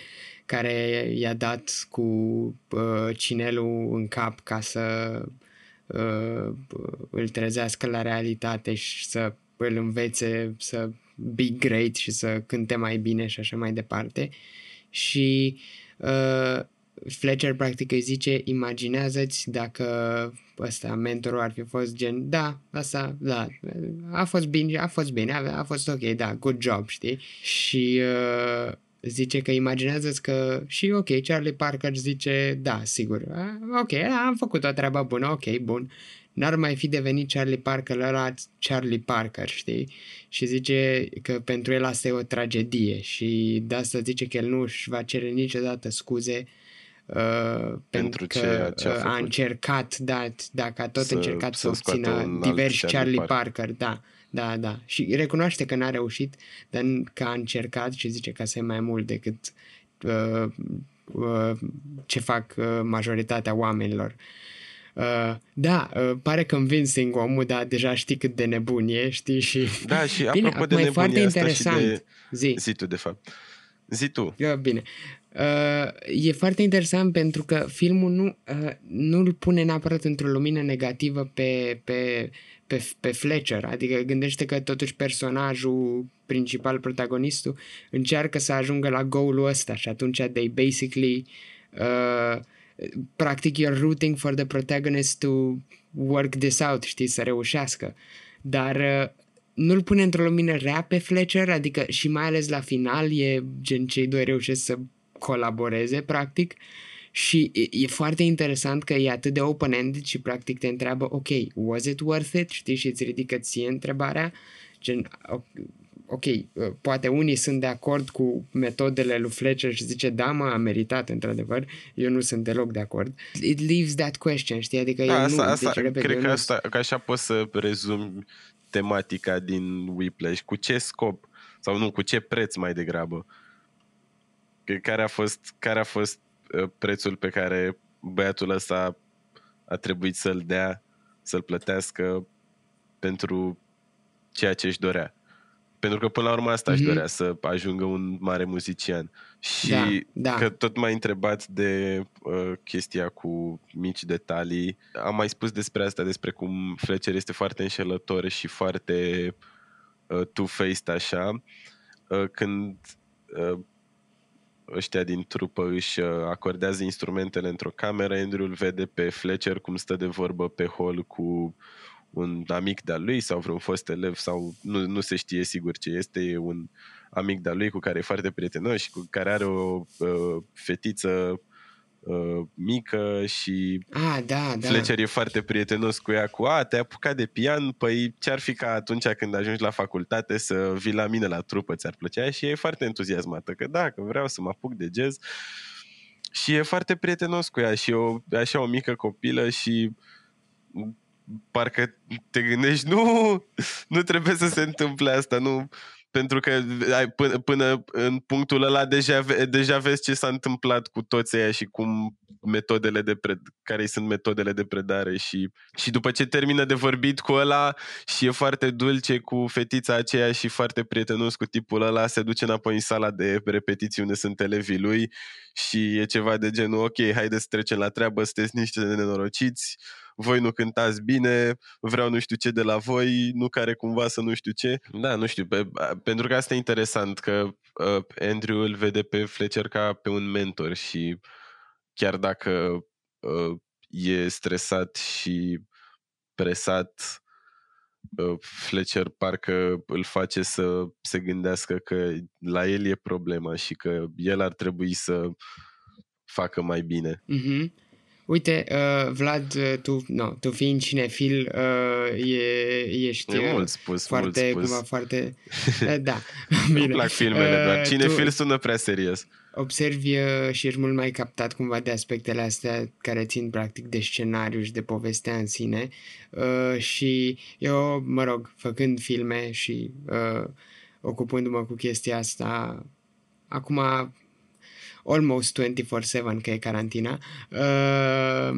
care i-a dat cu uh, cinelul în cap ca să uh, îl trezească la realitate și să îl învețe să be great și să cânte mai bine și așa mai departe. Și uh, Fletcher practic îi zice, imaginează-ți dacă ăsta, mentorul ar fi fost gen, da, asta, da, a fost bine, a fost bine, a, a fost ok, da, good job, știi? Și uh, zice că imaginează-ți că și ok, Charlie Parker zice, da, sigur, ok, da, am făcut o treabă bună, ok, bun. N-ar mai fi devenit Charlie Parker ăla Charlie Parker, știi? Și zice că pentru el asta e o tragedie și de asta zice că el nu își va cere niciodată scuze Uh, pentru că ceea ce a, uh, a încercat, da, dacă a tot să, încercat să, să obțină diversi Charlie Parker. Parker, da, da, da. Și recunoaște că n-a reușit, dar că a încercat și zice că asta e mai mult decât uh, uh, ce fac uh, majoritatea oamenilor. Uh, da, uh, pare convincing omul, dar deja știi cât de nebun e, știi? Și... Da, și [LAUGHS] bine, apropo de e foarte asta interesant. și de... Zi. Zi tu, de fapt. Zi tu. Uh, bine. Uh, e foarte interesant pentru că filmul nu, uh, nu îl pune neapărat într-o lumină negativă pe, pe, pe, pe Fletcher, adică gândește că totuși personajul principal, protagonistul, încearcă să ajungă la goal-ul ăsta și atunci they basically uh, practic you're rooting for the protagonist to work this out, știi, să reușească. Dar uh, nu-l pune într-o lumină rea pe Fletcher, adică și mai ales la final e gen cei doi reușesc să colaboreze, practic. Și e, e foarte interesant că e atât de open-ended și practic te întreabă, ok, was it worth it? Știi, și îți ridică ție întrebarea, gen, ok, uh, poate unii sunt de acord cu metodele lui Fletcher și zice, da, mă, a meritat, într-adevăr, eu nu sunt deloc de acord. It leaves that question, știi? Adică da, eu asta, nu, asta, deci, repet, cred eu că, nu... asta, că așa poți să rezumi tematica din Whiplash. Cu ce scop? Sau nu, cu ce preț mai degrabă? Că care a fost, care a fost uh, prețul pe care băiatul ăsta a trebuit să-l dea, să-l plătească pentru ceea ce își dorea. Pentru că până la urmă asta mm-hmm. își dorea, să ajungă un mare muzician. Și Da, da. că tot m-ai întrebat de uh, chestia cu mici detalii. Am mai spus despre asta, despre cum Fletcher este foarte înșelător și foarte uh, two-faced așa. Uh, când uh, ăștia din trupă își uh, acordează instrumentele într-o cameră, Andrew îl vede pe Fletcher cum stă de vorbă pe hol cu un amic de-al lui sau vreun fost elev sau nu, nu se știe sigur ce este, e un amic de-al lui cu care e foarte prietenos și cu care are o uh, fetiță uh, mică și Ah, da, da. Fletcher e foarte prietenos cu ea, cu a, te-ai apucat de pian, păi ce-ar fi ca atunci când ajungi la facultate să vii la mine la trupă, ți-ar plăcea? Și e foarte entuziasmată, că da, că vreau să mă apuc de jazz. Și e foarte prietenos cu ea și o, așa o mică copilă și parcă te gândești, nu, nu trebuie să se întâmple asta, nu, pentru că ai, până, până în punctul ăla deja, ve- deja vezi ce s-a întâmplat cu toți ăia și cum metodele de pred, care sunt metodele de predare și, și după ce termină de vorbit cu ăla și e foarte dulce cu fetița aceea și foarte prietenos cu tipul ăla, se duce înapoi în sala de repetiții unde sunt elevii lui și e ceva de genul, ok, haideți să trecem la treabă, sunteți niște nenorociți, voi nu cântați bine, vreau nu știu ce de la voi, nu care cumva să nu știu ce. Da, nu știu, pe, pentru că asta e interesant, că uh, Andrew îl vede pe Fletcher ca pe un mentor și chiar dacă uh, e stresat și presat, uh, Fletcher parcă îl face să se gândească că la el e problema și că el ar trebui să facă mai bine. Mhm. Uite, uh, Vlad, uh, tu, no, tu fiind cinefil, uh, e, ești E uh, mult spus, foarte, mult spus. cumva, foarte... [LAUGHS] Uh, da, Îmi bine. plac filmele, Uh, doar cinefil tu sună prea serios. observi uh, și ești mult mai captat cumva de aspectele astea care țin practic de scenariu și de povestea în sine uh, și eu, mă rog, făcând filme și uh, ocupându-mă cu chestia asta, acum almost 24-7 că e carantina, uh,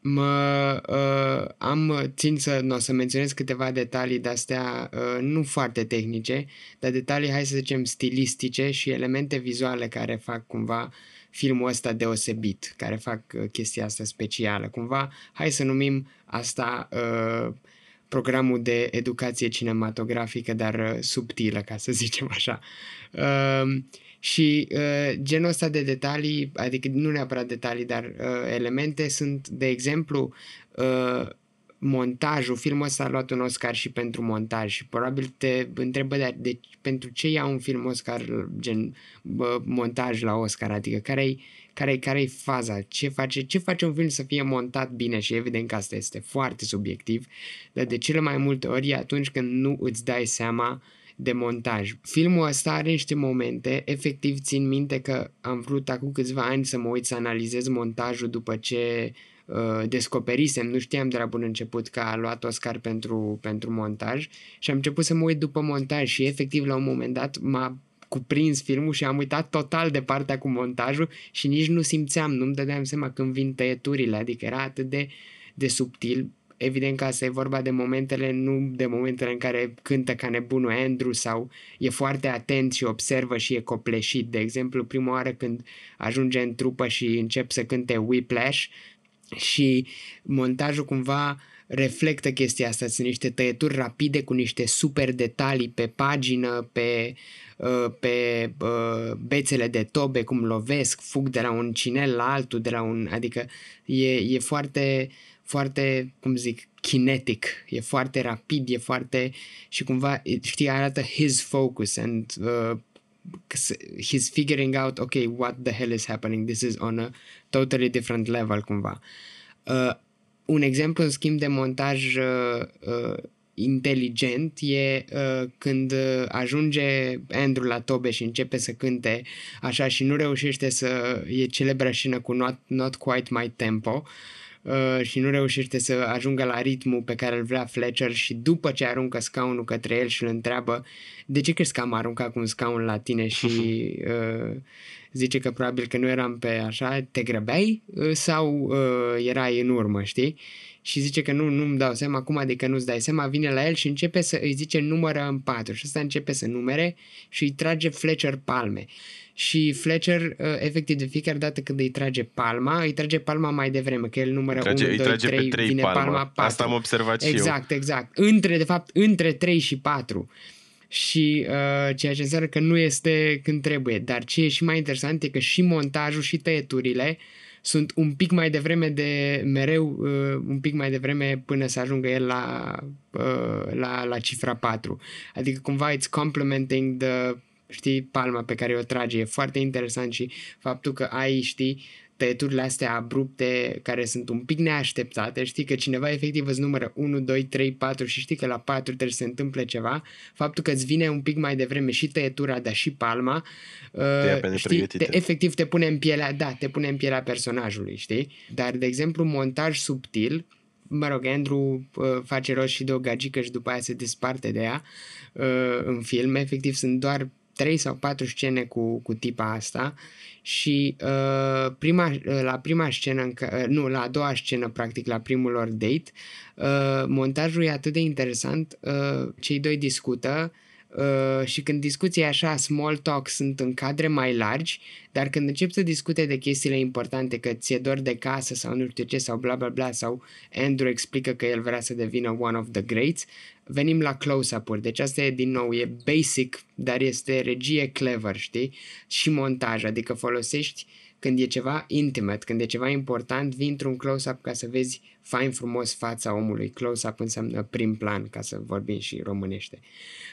mă uh, am țin să, no, să menționez câteva detalii de-astea uh, nu foarte tehnice, dar detalii, hai să zicem, stilistice și elemente vizuale care fac cumva filmul ăsta deosebit, care fac uh, chestia asta specială. Cumva, hai să numim asta uh, programul de educație cinematografică, dar uh, subtilă, ca să zicem așa. Uh, și uh, genul ăsta de detalii, adică nu neapărat detalii, dar uh, elemente sunt, de exemplu, uh, montajul, filmul ăsta a luat un Oscar și pentru montaj și probabil te întrebă de, de pentru ce ia un film Oscar gen bă, montaj la Oscar, adică care-i, care-i, care-i faza, ce face, ce face un film să fie montat bine? Și evident că asta este foarte subiectiv, dar de cele mai multe ori e atunci când nu îți dai seama de montaj. Filmul ăsta are niște momente, efectiv țin minte că am vrut acum câțiva ani să mă uit să analizez montajul după ce uh, descoperisem, nu știam de la bun început că a luat Oscar pentru, pentru montaj și am început să mă uit după montaj și efectiv la un moment dat m-a cuprins filmul și am uitat total de partea cu montajul și nici nu simțeam, nu-mi dădeam seama când vin tăieturile, adică era atât de, de subtil evident că asta e vorba de momentele, nu de momentele în care cântă ca nebunul Andrew sau e foarte atent și observă și e copleșit. De exemplu, prima oară când ajunge în trupă și încep să cânte Whiplash și montajul cumva reflectă chestia asta. Sunt niște tăieturi rapide cu niște super detalii pe pagină, pe, uh, pe uh, bețele de tobe, cum lovesc, fug de la un cinel la altul, de la un... Adică e, e foarte, foarte, cum zic, kinetic, e foarte rapid, e foarte... și cumva, știi, arată his focus and uh, he's figuring out, okay, what the hell is happening? This is on a totally different level, cumva. Uh, un exemplu, în schimb, de montaj uh, uh, inteligent e uh, când ajunge Andrew la tobe și începe să cânte așa și nu reușește să... e celebra scenă cu Not, not Quite My Tempo uh, și nu reușește să ajungă la ritmul pe care îl vrea Fletcher și după ce aruncă scaunul către el și îl întreabă de ce crezi că am aruncat cu un scaun la tine [LAUGHS] și uh, zice că probabil că nu eram pe așa, te grăbeai uh, sau uh, erai în urmă, știi? Și zice că nu, nu-mi dau seama, acum adică nu-ți dai seama, vine la el și începe să îi zice numără în patru și ăsta începe să numere și îi trage Fletcher palme. Și Fletcher, uh, efectiv, de fiecare dată când îi trage palma, îi trage palma mai devreme, că el numără trage, 1, 2, 3, 3 vine palma, palma 4. Asta am observat și Exact, eu. exact. Între, de fapt, între 3 și 4 și uh, ceea ce înseamnă că nu este când trebuie. Dar ce e și mai interesant e că și montajul și tăieturile sunt un pic mai devreme de mereu, uh, un pic mai devreme până să ajungă el la, uh, la, la cifra 4. Adică cumva it's complementing the știi, palma pe care o trage. E foarte interesant și faptul că ai, știi, tăieturile astea abrupte care sunt un pic neașteptate, știi că cineva efectiv îți numără 1, 2, 3, 4 și știi că la 4 trebuie să se întâmple ceva, faptul că îți vine un pic mai devreme și tăietura, dar și palma, uh, știi, te, efectiv te pune în pielea, da, te pune în pielea personajului, știi? Dar, de exemplu, montaj subtil, mă rog, Andrew uh, face rost și de o gagică și după aia se desparte de ea uh, în film, efectiv sunt doar trei sau patru scene cu, cu tipa asta și uh, prima, uh, la prima scenă, uh, nu, la a doua scenă, practic, la primul lor date, uh, montajul e atât de interesant, uh, cei doi discută, Uh, și când discuții așa, small talk sunt în cadre mai largi, dar când încep să discute de chestiile importante, că ți-e dor de casă sau nu știu ce, sau bla bla bla, sau Andrew explică că el vrea să devină one of the greats, venim la close-up-uri. Deci asta e din nou, e basic, dar este regie clever, știi? Și montaj, adică folosești când e ceva intimate, când e ceva important, vii într-un close-up ca să vezi fain frumos fața omului. Close-up înseamnă prim plan, ca să vorbim și românește.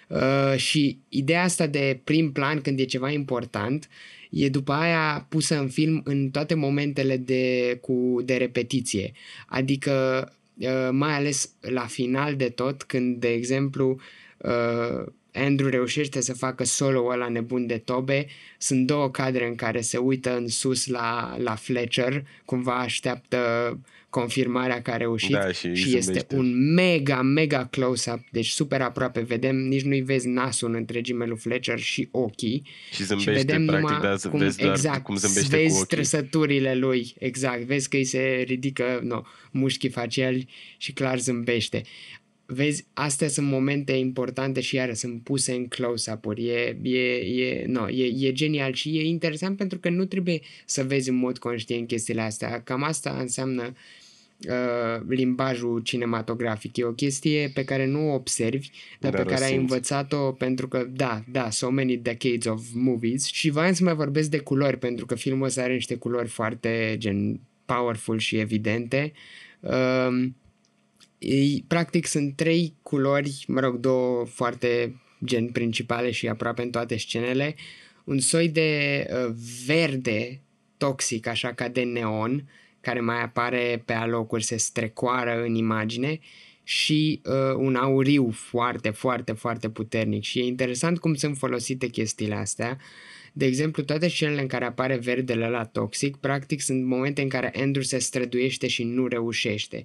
Uh, și ideea asta de prim plan când e ceva important e după aia pusă în film în toate momentele de, cu, de repetiție. Adică uh, mai ales la final de tot, când, de exemplu, uh, Andrew reușește să facă solo ăla nebun de tobe. Sunt două cadre în care se uită în sus la, la Fletcher, cumva așteaptă confirmarea că a reușit da, și, și este un mega, mega close-up, deci super aproape. Vedem, nici nu-i vezi nasul în întregime lui Fletcher și ochii. Și zâmbește, și vedem practic, numai da, cum, vezi doar exact, cum zâmbește vezi cu ochii. trăsăturile lui, exact, vezi că îi se ridică no, mușchii faciali și clar zâmbește vezi, astea sunt momente importante și iară sunt puse în close-up-uri. E, e, e, no, e, e genial și e interesant pentru că nu trebuie să vezi în mod conștient chestiile astea. Cam asta înseamnă uh, limbajul cinematografic. E o chestie pe care nu o observi, dar, dar pe care ai învățat-o pentru că, da, da, so many decades of movies și voiam să mai vorbesc de culori pentru că filmul ăsta are niște culori foarte gen powerful și evidente. Uh, ei, practic sunt trei culori, mă rog, două foarte gen principale și aproape în toate scenele. Un soi de uh, verde toxic, așa ca de neon, care mai apare pe alocuri, se strecoară în imagine și uh, un auriu foarte, foarte, foarte puternic. Și e interesant cum sunt folosite chestiile astea. De exemplu, toate scenele în care apare verdele la toxic, practic sunt momente în care Andrew se străduiește și nu reușește.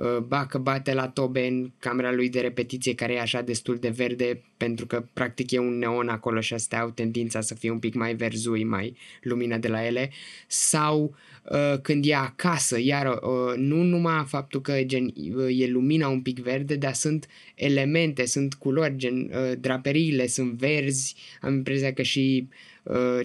Uh, ba că bate la tobe în camera lui de repetiție care e așa destul de verde pentru că practic e un neon acolo și astea au tendința să fie un pic mai verzui, mai lumină de la ele. Sau uh, când e acasă, iar uh, nu numai faptul că gen, uh, e lumina un pic verde, dar sunt elemente, sunt culori, gen uh, draperiile sunt verzi, am impresia că și uh,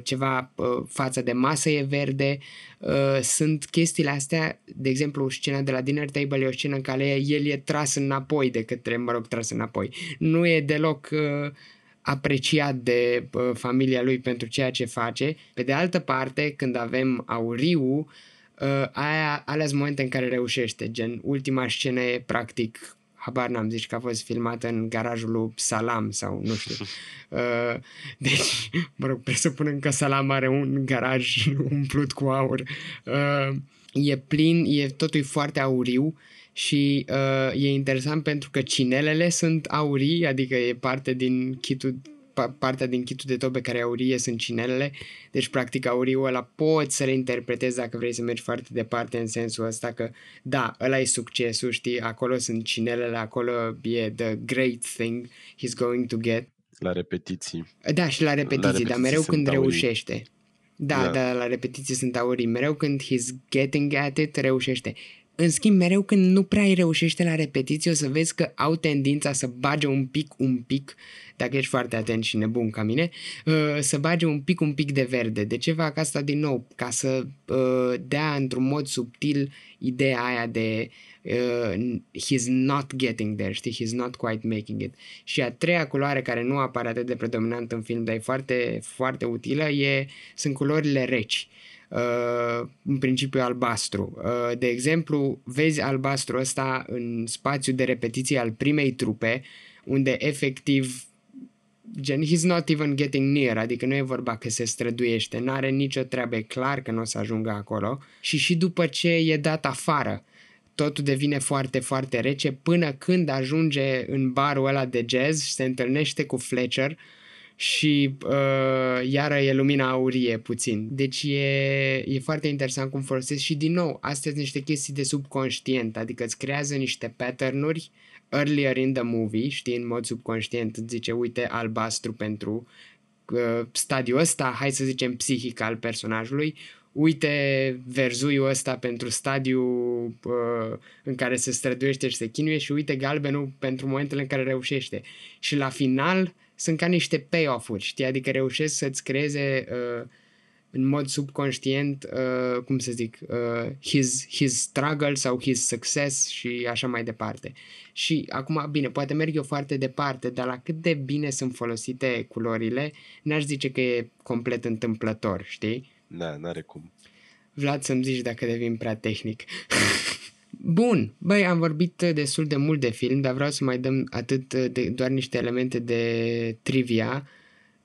ceva, uh, fața de masă e verde. Uh, sunt chestiile astea, de exemplu, scena de la dinner table e o scenă în care el e tras înapoi de către, mă rog, tras înapoi. Nu e deloc uh, apreciat de uh, familia lui pentru ceea ce face. Pe de altă parte, când avem Auriu, uh, aia, alea sunt momente în care reușește, gen ultima scenă e practic habar n-am, zis că a fost filmat în garajul lui Salam sau nu știu. [LAUGHS] Uh, deci, mă rog, presupunând că Salam are un garaj umplut cu aur. Uh, e plin, e totul foarte auriu și uh, e interesant pentru că cinelele sunt aurii, adică e parte din kitul partea din kitul de tobe care aurie sunt cinelele, deci practic auriul ăla poți să le interpretezi dacă vrei să mergi foarte departe în sensul ăsta că da, ăla e succesul, știi, acolo sunt cinelele, acolo e the great thing he's going to get. La repetiții. Da, și la repetiții, la repetiții dar mereu când aurii. reușește. Da, da, dar la repetiții sunt aurii. Mereu când he's getting at it, reușește. În schimb, mereu când nu prea îi reușește la repetiție, o să vezi că au tendința să bage un pic, un pic, dacă ești foarte atent și nebun ca mine, uh, să bage un pic, un pic de verde. De ce fac asta din nou? Ca să uh, dea într-un mod subtil ideea aia de uh, he's not getting there, știi? He's not quite making it. Și a treia culoare care nu apare atât de predominant în film, dar e foarte, foarte utilă, e, sunt culorile reci. Uh, uh, în principiu albastru. Uh, de exemplu, vezi albastru ăsta în spațiu de repetiție al primei trupe, unde efectiv gen, he's not even getting near, adică nu e vorba că se străduiește, n-are nicio treabă, e clar că nu o să ajungă acolo și și după ce e dat afară, totul devine foarte, foarte rece până când ajunge în barul ăla de jazz și se întâlnește cu Fletcher și uh, iară e lumina aurie puțin. Deci e, e foarte interesant cum folosesc și din nou, astea sunt niște chestii de subconștient, adică îți creează niște pattern-uri earlier in the movie, știi, în mod subconștient îți zice, uite, albastru pentru uh, stadiul ăsta, hai să zicem psihic al personajului, uite verzuiul ăsta pentru stadiul uh, în care se străduiește și se chinuie și uite galbenul pentru momentele în care reușește. Și la final sunt ca niște payoff-uri, știi? Adică reușesc să-ți creeze uh, în mod subconștient, uh, cum să zic, uh, his, his struggle sau his success și așa mai departe. Și acum, bine, poate merg eu foarte departe, dar la cât de bine sunt folosite culorile, n-aș zice că e complet întâmplător, știi? Da, n-are cum. Vlad să-mi zici dacă devin prea tehnic. [LAUGHS] Bun, băi, am vorbit destul de mult de film, dar vreau să mai dăm atât de, doar niște elemente de trivia.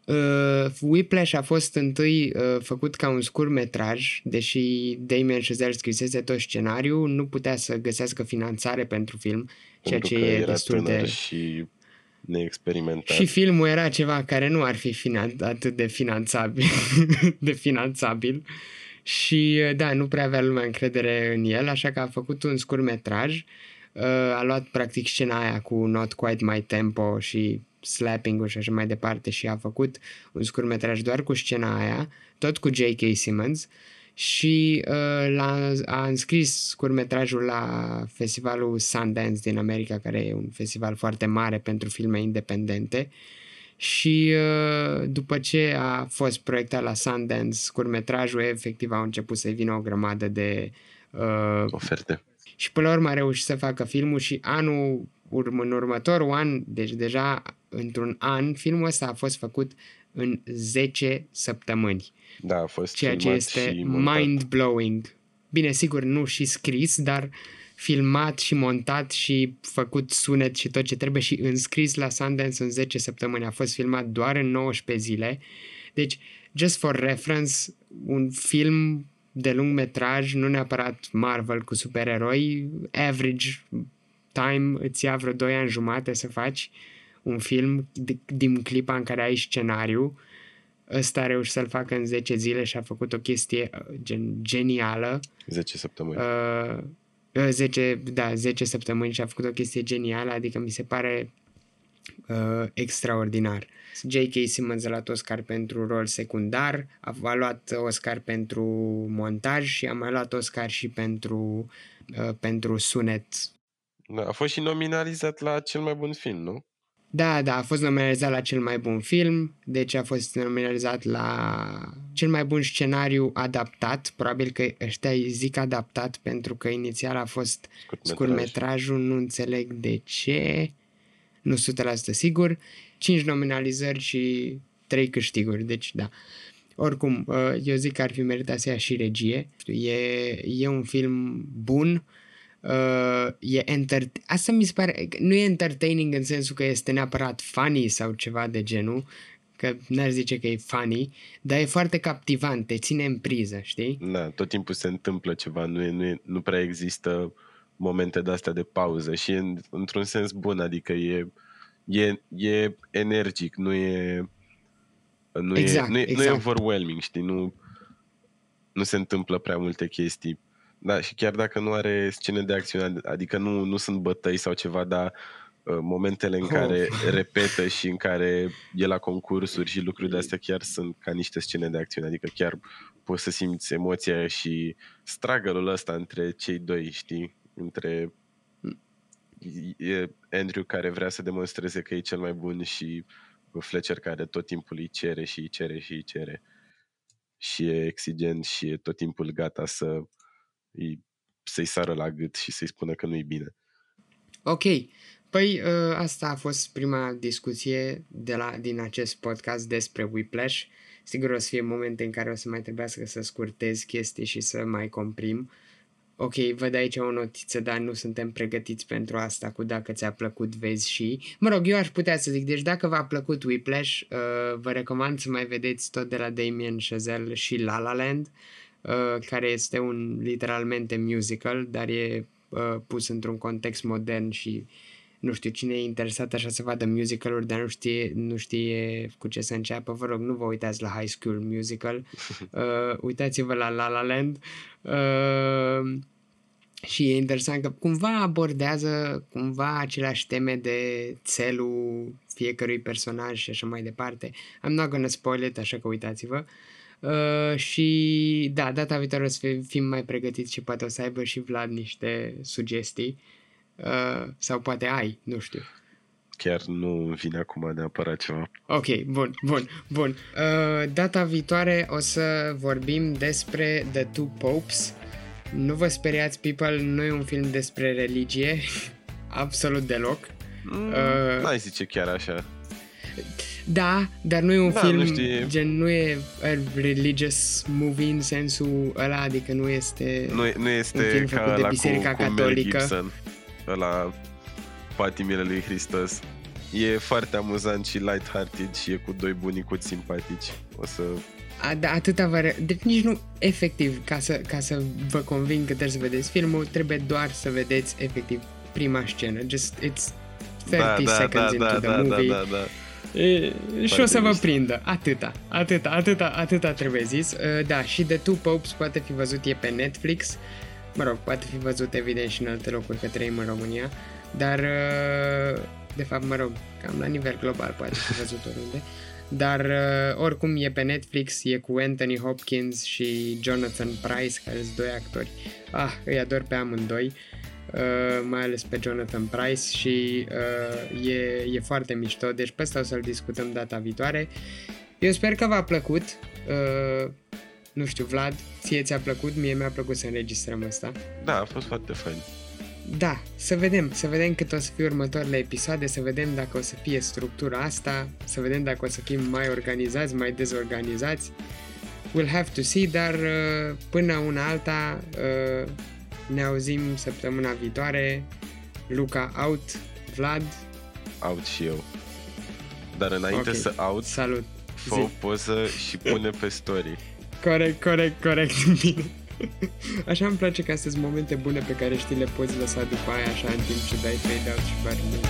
Uh, Whiplash a fost întâi uh, făcut ca un scurt metraj, deși Damien Chazelle scrisese tot scenariul, nu putea să găsească finanțare pentru film, ceea ce e destul de... și neexperimentat. Și filmul era ceva care nu ar fi finan- atât de finanțabil. [LAUGHS] de finanțabil. Și da, nu prea avea lumea încredere în el, așa că a făcut un scurt metraj. Uh, a luat practic scena aia cu Not Quite My Tempo și slapping-ul și așa mai departe și a făcut un scurt metraj doar cu scena aia, tot cu J.K. Simmons și uh, l-a, a înscris scurtmetrajul la festivalul Sundance din America, care e un festival foarte mare pentru filme independente și uh, după ce a fost proiectat la Sundance scurtmetrajul, efectiv au început să vină o grămadă de uh, oferte. Și până la urmă a reușit să facă filmul și anul urmă, în următorul an, deci deja într-un an, filmul ăsta a fost făcut în 10 săptămâni. Da, a fost Ceea ce este mind-blowing. Bine, sigur, nu și scris, dar filmat și montat și făcut sunet și tot ce trebuie și înscris la Sundance în 10 săptămâni. A fost filmat doar în 19 zile. Deci, just for reference, un film de lung metraj, nu neapărat Marvel cu supereroi, average time îți ia vreo 2 ani jumate să faci un film din clipa în care ai scenariu. Ăsta a reușit să-l facă în 10 zile și a făcut o chestie uh, gen, genială. 10 săptămâni. Uh, 10, uh, da, 10 săptămâni și a făcut o chestie genială, adică mi se pare uh, extraordinar. J.K. Simmons a luat Oscar pentru rol secundar, a, a luat Oscar pentru montaj și a mai luat Oscar și pentru, uh, pentru sunet. Da, a fost și nominalizat la cel mai bun film, nu? Da, da, a fost nominalizat la cel mai bun film, deci a fost nominalizat la cel mai bun scenariu adaptat, probabil că ăștia îi zic adaptat pentru că inițial a fost Scurtmetraj. scurtmetrajul, nu înțeleg de ce, nu 100% sigur, 5 nominalizări și 3 câștiguri, deci da. Oricum, uh, eu zic că ar fi meritat să ia și regie. E, e un film bun, uh, e enter- asta mi se pare, nu e entertaining în sensul că este neapărat funny sau ceva de genul, că n-aș zice că e funny, dar e foarte captivant, te ține în priză, știi? Da, tot timpul se întâmplă ceva, nu, e, nu, e, nu prea există momente de-astea de pauză și e în, într-un sens bun, adică e, e, e energic, nu e nu, Exact, e, nu, e, nu e exact. overwhelming, știi, nu, nu se întâmplă prea multe chestii. Da, și chiar dacă nu are scene de acțiune, adică nu, nu sunt bătăi sau ceva, dar uh, momentele în Oh. care [LAUGHS] repetă și în care e la concursuri și lucruri de astea chiar sunt ca niște scene de acțiune, adică chiar poți să simți emoția și struggle-ul ăsta între cei doi, știi? Între e Andrew care vrea să demonstreze că e cel mai bun și Fletcher care tot timpul îi cere și îi cere și îi cere și e exigent și e tot timpul gata să îi, să-i sară la gât și să-i spună că nu-i bine. Ok, păi uh, asta a fost prima discuție de la, din acest podcast despre Whiplash. Sigur o să fie momente în care o să mai trebuiască să scurtez chestii și să mai comprim. Ok, văd aici o notiță, dar nu suntem pregătiți pentru asta cu dacă ți-a plăcut, vezi și... Mă rog, eu aș putea să zic, deci dacă v-a plăcut Whiplash, uh, vă recomand să mai vedeți tot de la Damien Chazelle și La La Land, uh, care este un literalmente musical, dar e uh, pus într-un context modern și nu știu, cine e interesat așa să vadă musicaluri, dar nu știe, nu știe cu ce să înceapă, vă rog, nu vă uitați la High School Musical, [LAUGHS] uh, uitați-vă la La La Land. Uh, și e interesant că cumva abordează cumva aceleași teme de țelul fiecărui personaj și așa mai departe. I'm not gonna spoil it, așa că uitați-vă. Uh, și da, data viitoare o să fim- fim mai pregătiți și poate o să aibă și Vlad niște sugestii. Uh, sau poate ai, nu știu. Chiar nu îmi vine acum neapărat ceva. Ok, bun, bun, bun. Uh, data viitoare o să vorbim despre The Two Popes. Nu vă speriați, people, nu e un film despre religie, [LAUGHS] absolut deloc. Mm, Uh, N-ai zice chiar așa. Da, dar nu e un Da, film, nu știi. gen, nu e a religious movie în sensul ăla, adică nu este... Nu, e- nu Un este film ca făcut de ăla Biserica cu, cu Mel Catolică. Gibson, ăla patimile lui Hristos. E foarte amuzant și light-hearted și e cu doi bunicuți simpatici. O să... A, da, atâta vă... Re... Deci nici nu, efectiv, ca să, ca să vă conving că trebuie să vedeți filmul, trebuie doar să vedeți, efectiv, prima scenă. Just, it's 30 da, da, seconds da, into da, the da, movie. da, da, da. E, și o Foarte să vă mișto. prindă. Atâta. Atâta, atâta, atâta trebuie zis. Uh, Da, și The Two Popes poate fi văzut, e pe Netflix. Mă rog, poate fi văzut evident și în alte locuri, că trăim în România. Dar, uh, de fapt, mă rog, cam la nivel global poate fi văzut oriunde. Dar, uh, oricum, e pe Netflix, e cu Anthony Hopkins și Jonathan Price, care sunt doi actori. Ah, îi ador pe amândoi. Uh, mai ales pe Jonathan Price și uh, e, e foarte mișto, deci pe ăsta o să-l discutăm data viitoare. Eu sper că v-a plăcut, uh, nu știu, Vlad, ție ți-a plăcut, mie mi-a plăcut să înregistrăm asta. Da, a fost foarte fain. Da, să vedem, să vedem cât o să fie următoarele episoade, să vedem dacă o să fie structura asta, să vedem dacă o să fim mai organizați, mai dezorganizați. We'll have to see, dar uh, până una alta uh, ne auzim săptămâna viitoare. Luca out, Vlad, Out și eu. Dar înainte Ok. să out, salut. fă Zi. o poză și pune pe story. [LAUGHS] Corect, corect, corect, bine. [LAUGHS] Așa îmi place că astea sunt momente bune pe care știi le poți lăsa după aia așa în timp ce dai fade out și bari muzică.